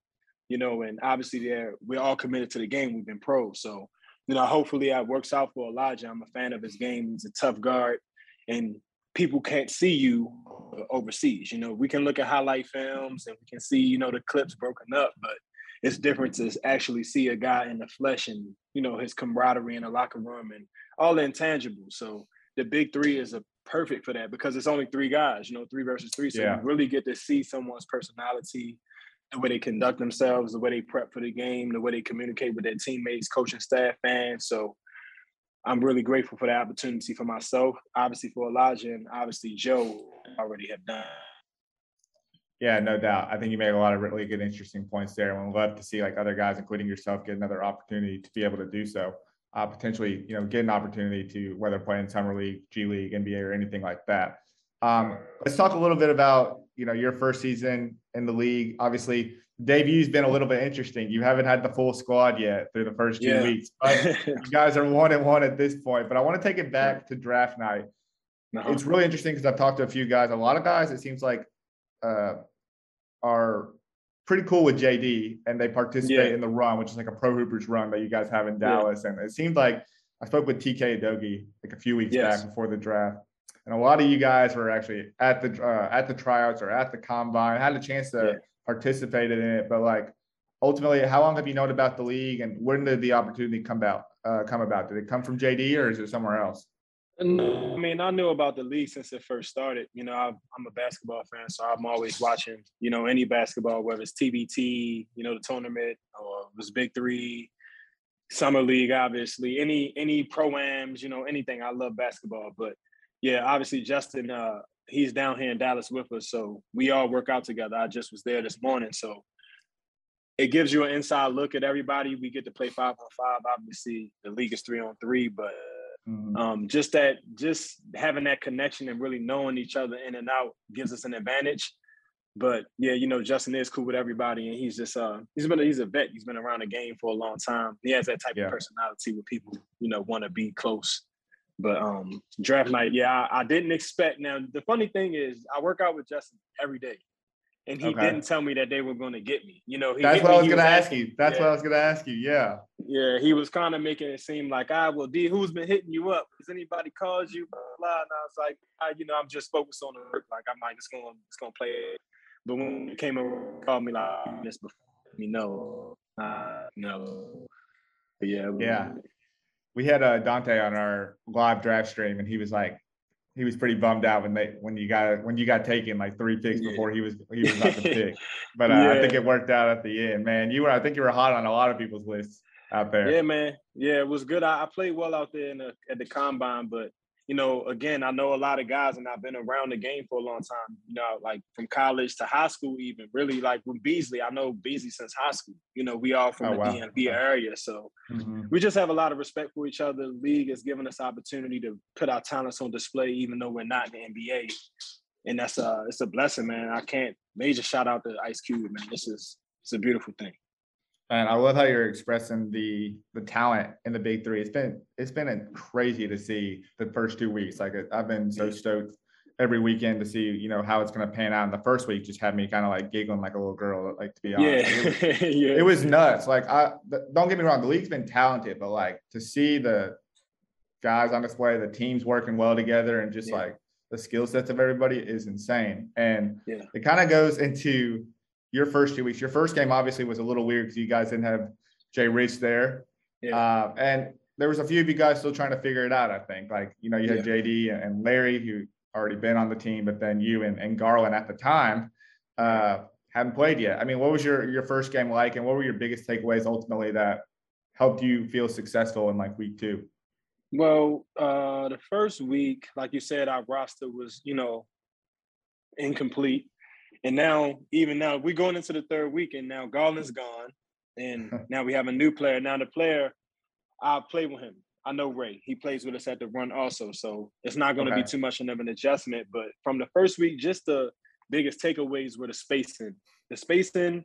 you know, and obviously they're we're all committed to the game. We've been pros, so you know, hopefully it works out for Elijah. I'm a fan of his game. He's a tough guard, and people can't see you uh, overseas. You know, we can look at highlight films and we can see, you know, the clips broken up, but it's different to actually see a guy in the flesh and you know his camaraderie in the locker room and all the intangibles. So the big three is a perfect for that because it's only three guys, you know, three versus three. So yeah. you really get to see someone's personality, the way they conduct themselves, the way they prep for the game, the way they communicate with their teammates, coaching staff, fans. So I'm really grateful for the opportunity for myself, obviously for Elijah, and obviously Joe already have done. Yeah, no doubt. I think you made a lot of really good, interesting points there. And we'd love to see like other guys, including yourself, get another opportunity to be able to do so. Uh, potentially, you know, get an opportunity to whether play in summer league, G League, NBA, or anything like that. Um, let's talk a little bit about you know your first season in the league. Obviously, debute's been a little bit interesting. You haven't had the full squad yet through the first two yeah. weeks, but you guys are one and one at this point. But I want to take it back to draft night. uh-huh. it's really interesting because I've talked to a few guys. A lot of guys, it seems like, uh, are pretty cool with JD, and they participate yeah. in the run, which is like a pro hoopers run that you guys have in Dallas. Yeah. And it seemed like I spoke with Ike Diogu like a few weeks yes. back before the draft, and a lot of you guys were actually at the uh, at the tryouts or at the combine, had a chance to yeah. participate in it. But like ultimately, how long have you known about the league, and when did the opportunity come about? Uh, come about? Did it come from JD or is it somewhere else? No, I mean, I knew about the league since it first started. You know, I'm a basketball fan, so I'm always watching, you know, any basketball, whether it's TBT, you know, the tournament, or it was Big Three, Summer League, obviously, any any pro-ams, you know, anything. I love basketball. But yeah, obviously Justin, uh, he's down here in Dallas with us. So we all work out together. I just was there this morning. So it gives you an inside look at everybody. We get to play five on five. Obviously, the league is three on three, but Mm-hmm. Um, just that, just having that connection and really knowing each other in and out gives us an advantage. But yeah, you know, Justin is cool with everybody, and he's just uh, he's been a, he's a vet. He's been around the game for a long time. He has that type yeah. of personality where people, you know, want to be close. But um, draft night, yeah, I, I didn't expect. Now the funny thing is, I work out with Justin every day and he okay. didn't tell me that they were going to get me. You know, that's what I was going to ask you. That's yeah. what I was going to ask you. Yeah. Yeah, he was kind of making it seem like, ah, well, D, who's been hitting you up? Has anybody called you? Blah, blah. And I was like, I, you know, I'm just focused on the work. Like, I'm like, just going, just going to play it. But when he came over, called me like this before, me know, uh, no. But yeah. Yeah. We had uh, Dante on our live draft stream, and he was like, he was pretty bummed out when they when you got when you got taken like three picks yeah. before he was he was about to pick. But uh, yeah. I think it worked out at the end, man. You were I think you were hot on a lot of people's lists out there. Yeah, man. Yeah, it was good. I, I played well out there in the, at the combine, but you know, again, I know a lot of guys and I've been around the game for a long time, you know, like from college to high school, even really like with Beasley. I know Beasley since high school. You know, we all from oh, the wow. DMV area. So mm-hmm. we just have a lot of respect for each other. The league has given us opportunity to put our talents on display, even though we're not in the NBA. And that's a it's a blessing, man. I can't major shout out to Ice Cube, man. This is it's a beautiful thing. And I love how you're expressing the the talent in the big three. It's been it's been crazy to see the first two weeks. Like I've been so stoked every weekend to see you know how it's going to pan out. And the first week just had me kind of like giggling like a little girl. Like to be honest, yeah. it, was, yeah. it was nuts. Like I don't get me wrong, the league's been talented, but like to see the guys on display, the teams working well together, and just yeah. like the skill sets of everybody is insane. And yeah. it kind of goes into your first two weeks. Your first game obviously was a little weird because you guys didn't have Jay Rich there. Yeah. Uh, and there was a few of you guys still trying to figure it out, I think. Like, you know, you had yeah. JD and Larry who already been on the team, but then you and, and Garlon at the time uh, hadn't played yet. I mean, what was your your first game like and what were your biggest takeaways ultimately that helped you feel successful in like week two? Well, uh, the first week, like you said, our roster was, you know, incomplete. And now, even now, we're going into the third week, and now Garlon's gone, and now we have a new player. Now the player, I play with him. I know Ray. He plays with us at the run also, so it's not going to okay. be too much of an adjustment. But from the first week, just the biggest takeaways were the spacing, the spacing,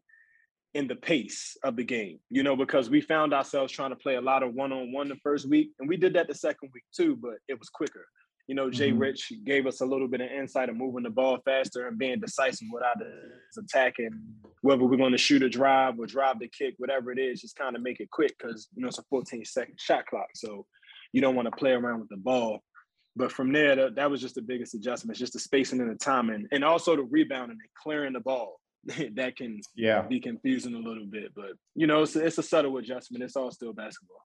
and the pace of the game. You know, because we found ourselves trying to play a lot of one on one the first week, and we did that the second week too, but it was quicker. You know, Jay mm-hmm. Rich gave us a little bit of insight of moving the ball faster and being decisive without attacking. Whether we're going to shoot a drive or drive the kick, whatever it is, just kind of make it quick because you know it's a 14 second shot clock, so you don't want to play around with the ball. But from there, that, that was just the biggest adjustment, just the spacing and the timing, and also the rebounding and clearing the ball. that can yeah be confusing a little bit, but you know it's, it's a subtle adjustment. It's all still basketball.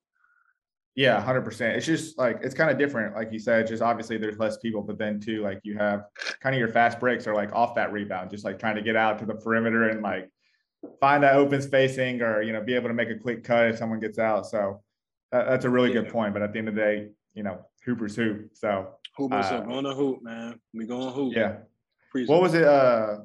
Yeah, hundred percent. It's just like it's kind of different, like you said. Just obviously there's less people, but then too, like you have kind of your fast breaks are like off that rebound, just like trying to get out to the perimeter and like find that open spacing or you know be able to make a quick cut if someone gets out. So that, that's a really yeah. good point. But at the end of the day, you know, Hooper's hoop. So Hooper's uh, going to hoop, man. We going hoop. Yeah. What was it? Uh,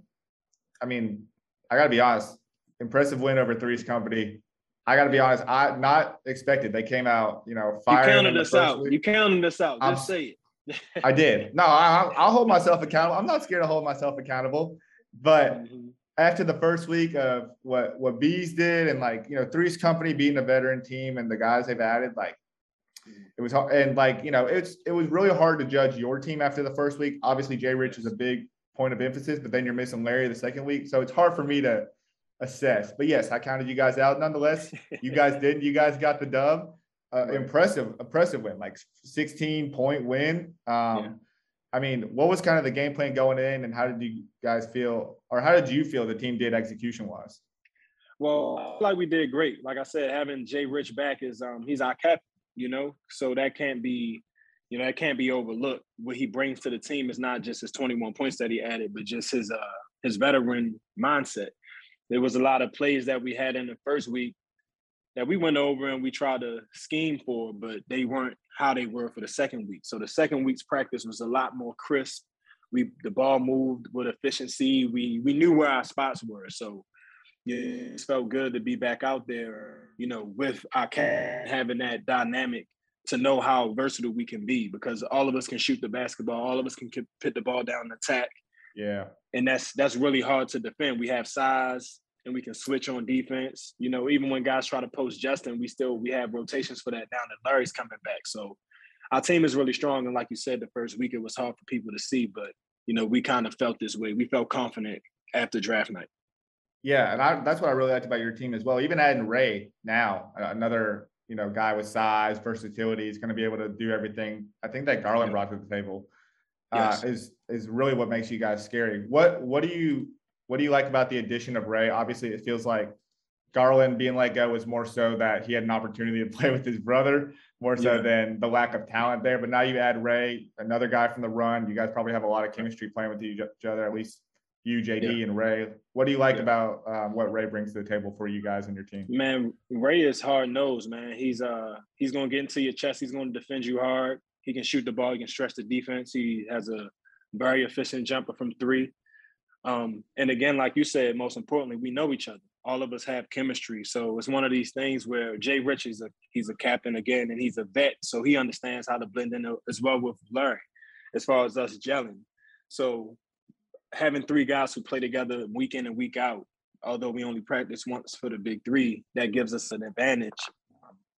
I mean, I gotta be honest. Impressive win over Three's Company. I got to be honest, I not expected. They came out, you know, firing. You counted us out. Week. You counted us out. Just I'm, say it. I did. No, I, will hold myself accountable. I'm not scared to hold myself accountable. But mm-hmm. after the first week of what what Bees did, and like you know, Three's Company being a veteran team and the guys they've added, like it was hard, and like you know, it's it was really hard to judge your team after the first week. Obviously, Jay Rich is a big point of emphasis, but then you're missing Larry the second week, so it's hard for me to assess. But yes, I counted you guys out nonetheless. You guys did. You guys got the dub. Uh, impressive, impressive win, like 16 point win. Um, yeah. I mean, what was kind of the game plan going in, and how did you guys feel, or how did you feel the team did execution wise? Well, like we did great. Like I said, having Jay Rich back is um he's our captain, you know, so that can't be, you know, that can't be overlooked. What he brings to the team is not just his 21 points that he added, but just his uh his veteran mindset. There was a lot of plays that we had in the first week that we went over and we tried to scheme for, but they weren't how they were for the second week. So the second week's practice was a lot more crisp. We the ball moved with efficiency. We we knew where our spots were. So yeah, it felt good to be back out there, you know, with our cat having that dynamic to know how versatile we can be because all of us can shoot the basketball, all of us can put the ball down and attack. Yeah. And that's that's really hard to defend. We have size, and we can switch on defense. You know, even when guys try to post Justin, we still we have rotations for that. Now that Larry's coming back, so our team is really strong. And like you said, the first week it was hard for people to see, but you know, we kind of felt this way. We felt confident after draft night. Yeah, and I, that's what I really liked about your team as well. Even adding Ray now, another you know guy with size, versatility, is going to be able to do everything. I think that Garlon brought to the table uh, is is really what makes you guys scary. What what do you what do you like about the addition of Ray? Obviously, it feels like Garlon being let go was more so that he had an opportunity to play with his brother, more so yeah. than the lack of talent there. But now you add Ray, another guy from the run. You guys probably have a lot of chemistry playing with each other, at least you, JD, yeah. and Ray. What do you like yeah. about um, what Ray brings to the table for you guys and your team? Man, Ray is hard nosed, man. He's uh he's gonna get into your chest. He's gonna defend you hard. He can shoot the ball. He can stretch the defense. He has a very efficient jumper from three. Um, and again, like you said, most importantly, we know each other. All of us have chemistry. So it's one of these things where Jay Rich is a he's a captain again, and he's a vet, so he understands how to blend in as well with Larry, as far as us gelling. So having three guys who play together week in and week out, although we only practice once for the big three, that gives us an advantage.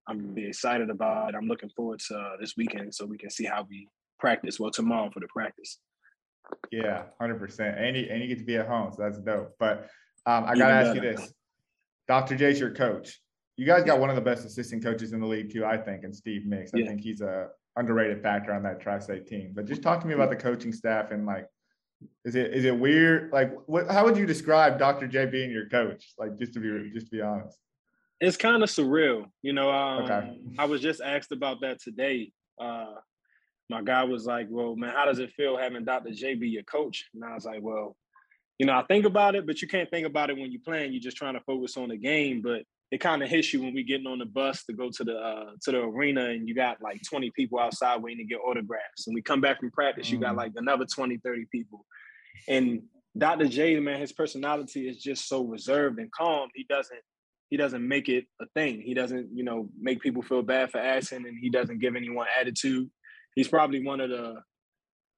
I'm really excited about it. I'm looking forward to uh, this weekend so we can see how we practice. Well, tomorrow for the practice. Yeah, hundred percent. And you and you get to be at home, so that's dope. But um, I gotta ask you this, Dr. J's your coach. You guys got one of the best assistant coaches in the league too, I think, and Steve Mix. I yeah. think he's a underrated factor on that tri-state team. But just talk to me about the coaching staff and like, is it is it weird? Like, what? How would you describe Dr. J being your coach? Like, just to be just to be honest. It's kind of surreal, you know. Um, okay. I was just asked about that today. Uh, my guy was like, "Well, man, how does it feel having Dr. J be your coach?" And I was like, "Well, you know, I think about it, but you can't think about it when you're playing. You're just trying to focus on the game. But it kind of hits you when we're getting on the bus to go to the uh, to the arena, and you got like 20 people outside waiting to get autographs. And we come back from practice, you got mm. like another 20, 30 people. And Dr. J, man, his personality is just so reserved and calm. He doesn't he doesn't make it a thing. He doesn't, you know, make people feel bad for asking, and he doesn't give anyone attitude he's probably one of the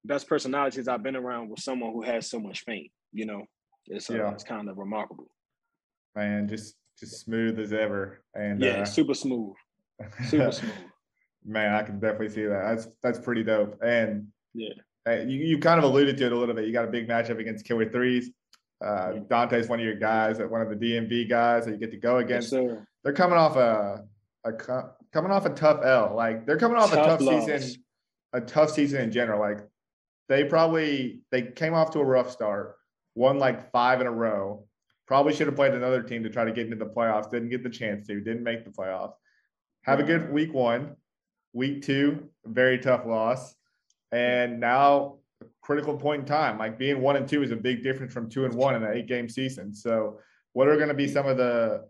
best personalities I've been around with someone who has so much fame. You know, it's uh, yeah. it's kind of remarkable. Man, just just smooth as ever, and yeah, uh, super smooth, super smooth. Man, I can definitely see that. That's that's pretty dope. And yeah, you, you kind of alluded to it a little bit. You got a big matchup against Killer Threes. Uh, Dante's one of your guys, that one of the DMV guys that you get to go against. Yes, they're coming off a, a coming off a tough L. Like they're coming off tough a tough season a tough season in general. Like they probably they came off to a rough start, won like five in a row. Probably should have played another team to try to get into the playoffs. Didn't get the chance to. Didn't make the playoffs. Have a good week one, week two, very tough loss, and now a critical point in time. Like being one and two is a big difference from two and one in an eight game season. So, what are going to be some of the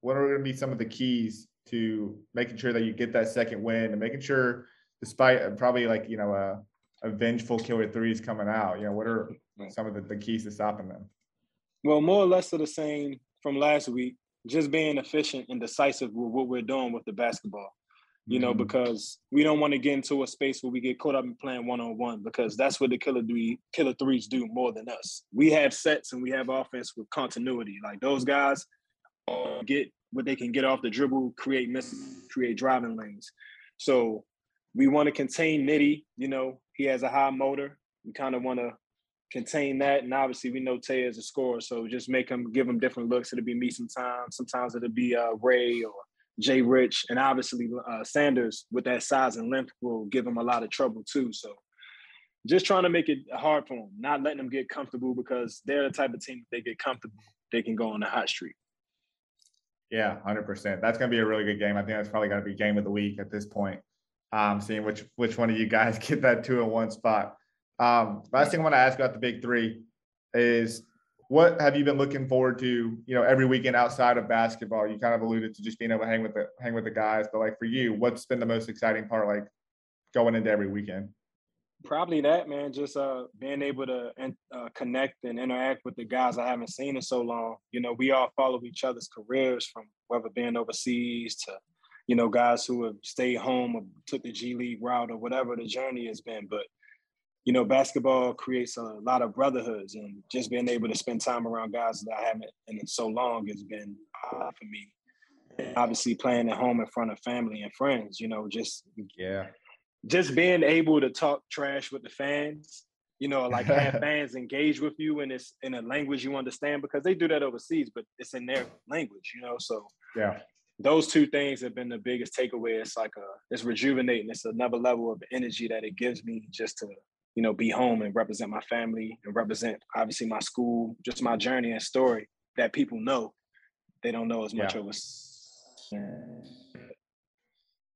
what are going to be some of the keys to making sure that you get that second win and making sure despite uh, probably like you know a, a vengeful killer threes coming out. You know, what are some of the, the keys to stopping them? Well, more or less of the same from last week. Just being efficient and decisive with what we're doing with the basketball. You know, mm-hmm. because we don't want to get into a space where we get caught up in playing one on one because that's what the killer three killer threes do more than us. We have sets and we have offense with continuity. Like those guys get what they can get off the dribble, create misses, create driving lanes So we want to contain Nitty. You know, he has a high motor. We kind of want to contain that. And obviously, we know Tay is a scorer, so just make him give him different looks. It'll be me sometimes. Sometimes it'll be uh, Ray or Jay Rich, and obviously uh, Sanders with that size and length will give him a lot of trouble too. So just trying to make it hard for them, not letting them get comfortable because they're the type of team that they get comfortable, they can go on the hot streak. Yeah, hundred percent. That's going to be a really good game. I think that's probably going to be game of the week at this point. Um, seeing which which one of you guys get that two in one spot. Um, last thing I want to ask about the big three is what have you been looking forward to, you know, every weekend outside of basketball? You kind of alluded to just being able to hang with the hang with the guys, but like for you, what's been the most exciting part like going into every weekend? Probably that, man. Just uh being able to uh, connect and interact with the guys I haven't seen in so long. You know, we all follow each other's careers from whether being overseas to, you know, guys who have stayed home or took the G League route or whatever the journey has been. But you know, basketball creates a lot of brotherhoods, and just being able to spend time around guys that I haven't in so long has been uh, for me. obviously, playing at home in front of family and friends, you know, just yeah, just being able to talk trash with the fans, you know, like have fans engage with you in this in a language you understand because they do that overseas, but it's in their language, you know. So yeah, those two things have been the biggest takeaway. It's like a it's rejuvenating. It's another level of energy that it gives me just to you know, be home and represent my family and represent obviously my school, just my journey and story that people know. They don't know as much yeah. of us.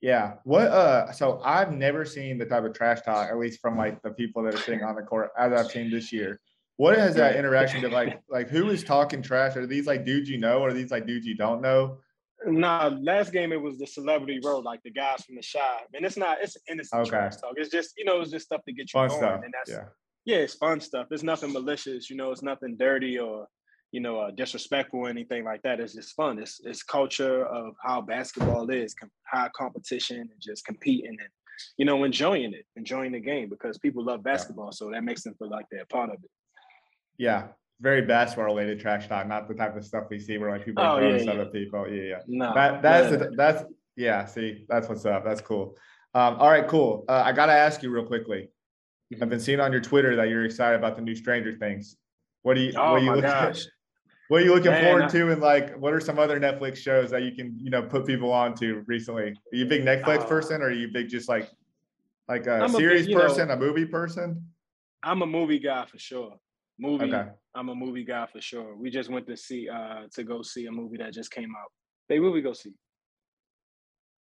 Yeah. What uh so I've never seen the type of trash talk, at least from like the people that are sitting on the court as I've seen this year. What has that interaction been like? Like who is talking trash? Are these like dudes you know, or are these like dudes you don't know? Nah, last game it was the celebrity row, like the guys from the shop. And it's not, it's innocent okay. trash talk. It's just, you know, it's just stuff to get you fun going. Stuff. And that's yeah. yeah, it's fun stuff. It's nothing malicious, you know, it's nothing dirty or, you know, uh, disrespectful or anything like that. It's just fun. It's it's culture of how basketball is, com- high competition and just competing and, you know, enjoying it, enjoying the game because people love basketball. Yeah. So that makes them feel like they're part of it. Yeah, very basketball related trash talk, not the type of stuff we see where like people oh, throw yeah, yeah. other people. Yeah, yeah. No, that, that's yeah. that's yeah. See, that's what's up. That's cool. Um, all right, cool. Uh, I gotta ask you real quickly. Mm-hmm. I've been seeing on your Twitter that you're excited about the new Stranger Things. What do you? Oh what are you my looking, gosh. What are you looking Man, forward I, to? And like, what are some other Netflix shows that you can you know put people on to recently? Are you a big Netflix uh, person, or are you big just like like a I'm series a big, person, know, a movie person? I'm a movie guy for sure. Movie. Okay. I'm a movie guy for sure. We just went to see uh to go see a movie that just came out. Hey, what we go see?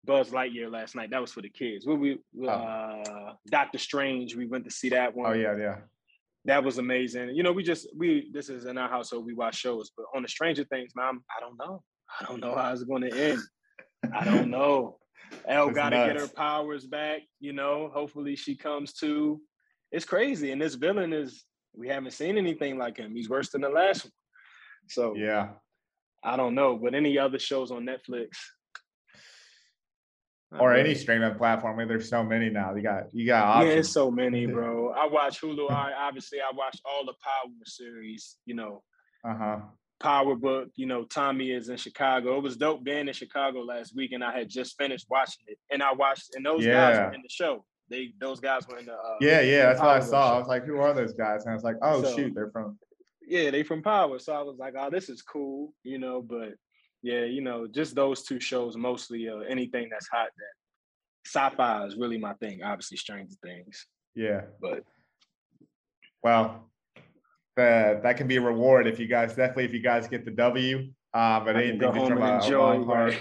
Buzz Lightyear last night. That was for the kids. What we oh. uh Doctor Strange, we went to see that one. Oh yeah, yeah. That was amazing. You know, we just we this is in our household, we watch shows, but on the Stranger Things, man, I don't know. I don't know how it's gonna end. I don't know. El got to get her powers back. You know, hopefully she comes to. It's crazy, and this villain is we haven't seen anything like him. He's worse than the last one. So yeah, I don't know. But any other shows on Netflix or any streaming platform? I mean, there's so many now. You got you got options. Yeah, it's so many, bro. I watch Hulu. I obviously I watch all the Power series. You know. Uh huh. Power Book, you know, Tommy is in Chicago. It was dope being in Chicago last week, and I had just finished watching it. And I watched, and those yeah. guys were in the show. They those guys were in the uh, yeah yeah that's what I saw. Show. I was like, who are those guys? And I was like, oh so, shoot, they're from yeah they from Power. So I was like, oh this is cool, you know. But yeah, you know, just those two shows mostly. Uh, anything that's hot that sci-fi is really my thing. Obviously, Stranger Things. Yeah, but well, that that can be a reward if you guys definitely if you guys get the W. Uh, but anything just from a, a long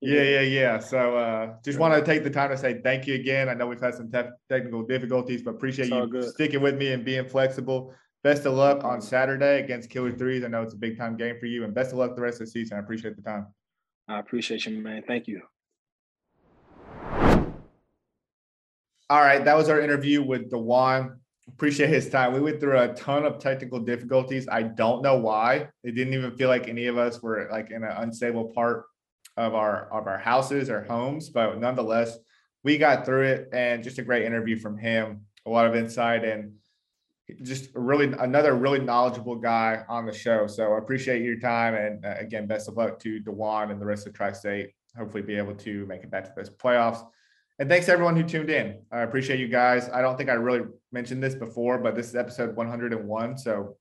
yeah, yeah, yeah. So uh, just want to take the time to say thank you again. I know we've had some te- technical difficulties, but appreciate you good. sticking with me and being flexible. Best of luck on Saturday against Killer Threes. I know it's a big time game for you, and best of luck the rest of the season. I appreciate the time. I appreciate you, man. Thank you. All right, that was our interview with DaJuan appreciate his time. We went through a ton of technical difficulties. I don't know why. It didn't even feel like any of us were like in an unstable part of our of our houses or homes, but nonetheless, we got through it and just a great interview from him. A lot of insight and just really another really knowledgeable guy on the show. So I appreciate your time and uh, again, best of luck to DaJuan and the rest of Tri-State. Hopefully, be able to make it back to those playoffs. And thanks to everyone who tuned in. I appreciate you guys. I don't think I really mentioned this before, but this is episode 101. So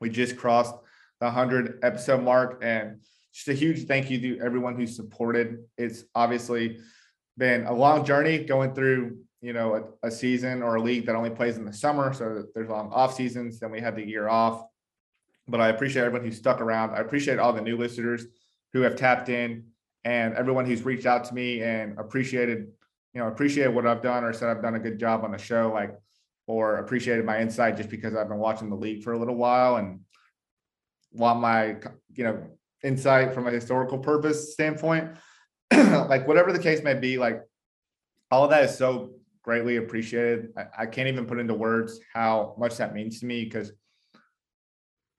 we just crossed the 100 episode mark. And just a huge thank you to everyone who supported. It's obviously been a long journey going through, you know, a, a season or a league that only plays in the summer. So there's long off seasons. Then we had the year off. But I appreciate everyone who stuck around. I appreciate all the new listeners who have tapped in and everyone who's reached out to me and appreciated, you know, appreciate what I've done or said I've done a good job on the show, like, or appreciated my insight just because I've been watching the league for a little while and want my, you know, insight from a historical purpose standpoint. like whatever the case may be, like all of that is so greatly appreciated. I, I can't even put into words how much that means to me because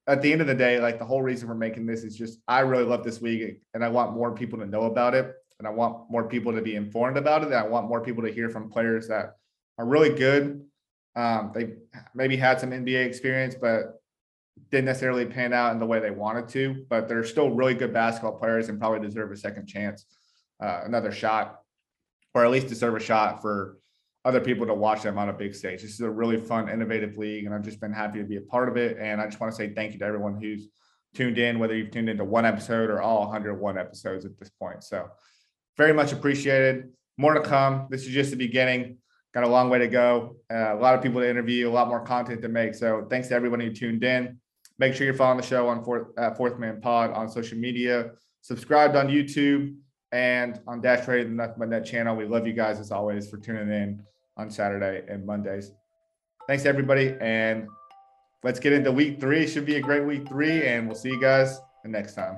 at the end of the day, like the whole reason we're making this is just I really love this league and I want more people to know about it and I want more people to be informed about it. And I want more people to hear from players that are really good. Um, they maybe had some NBA experience, but didn't necessarily pan out in the way they wanted to. But they're still really good basketball players and probably deserve a second chance, uh, another shot, or at least deserve a shot for other people to watch them on a big stage. This is a really fun, innovative league, and I've just been happy to be a part of it. And I just want to say thank you to everyone who's tuned in, whether you've tuned into one episode or all 101 episodes at this point. So, very much appreciated. More to come. This is just the beginning. Got a long way to go. Uh, a lot of people to interview, a lot more content to make. So, thanks to everyone who tuned in. Make sure you're following the show on Fourth, uh, Fourth Man Pod on social media. Subscribed on YouTube and on Dash Radio the Nothing But Net channel. We love you guys as always for tuning in on Saturday and Mondays. Thanks, everybody. And let's get into week three. Should be a great week three. And we'll see you guys next time.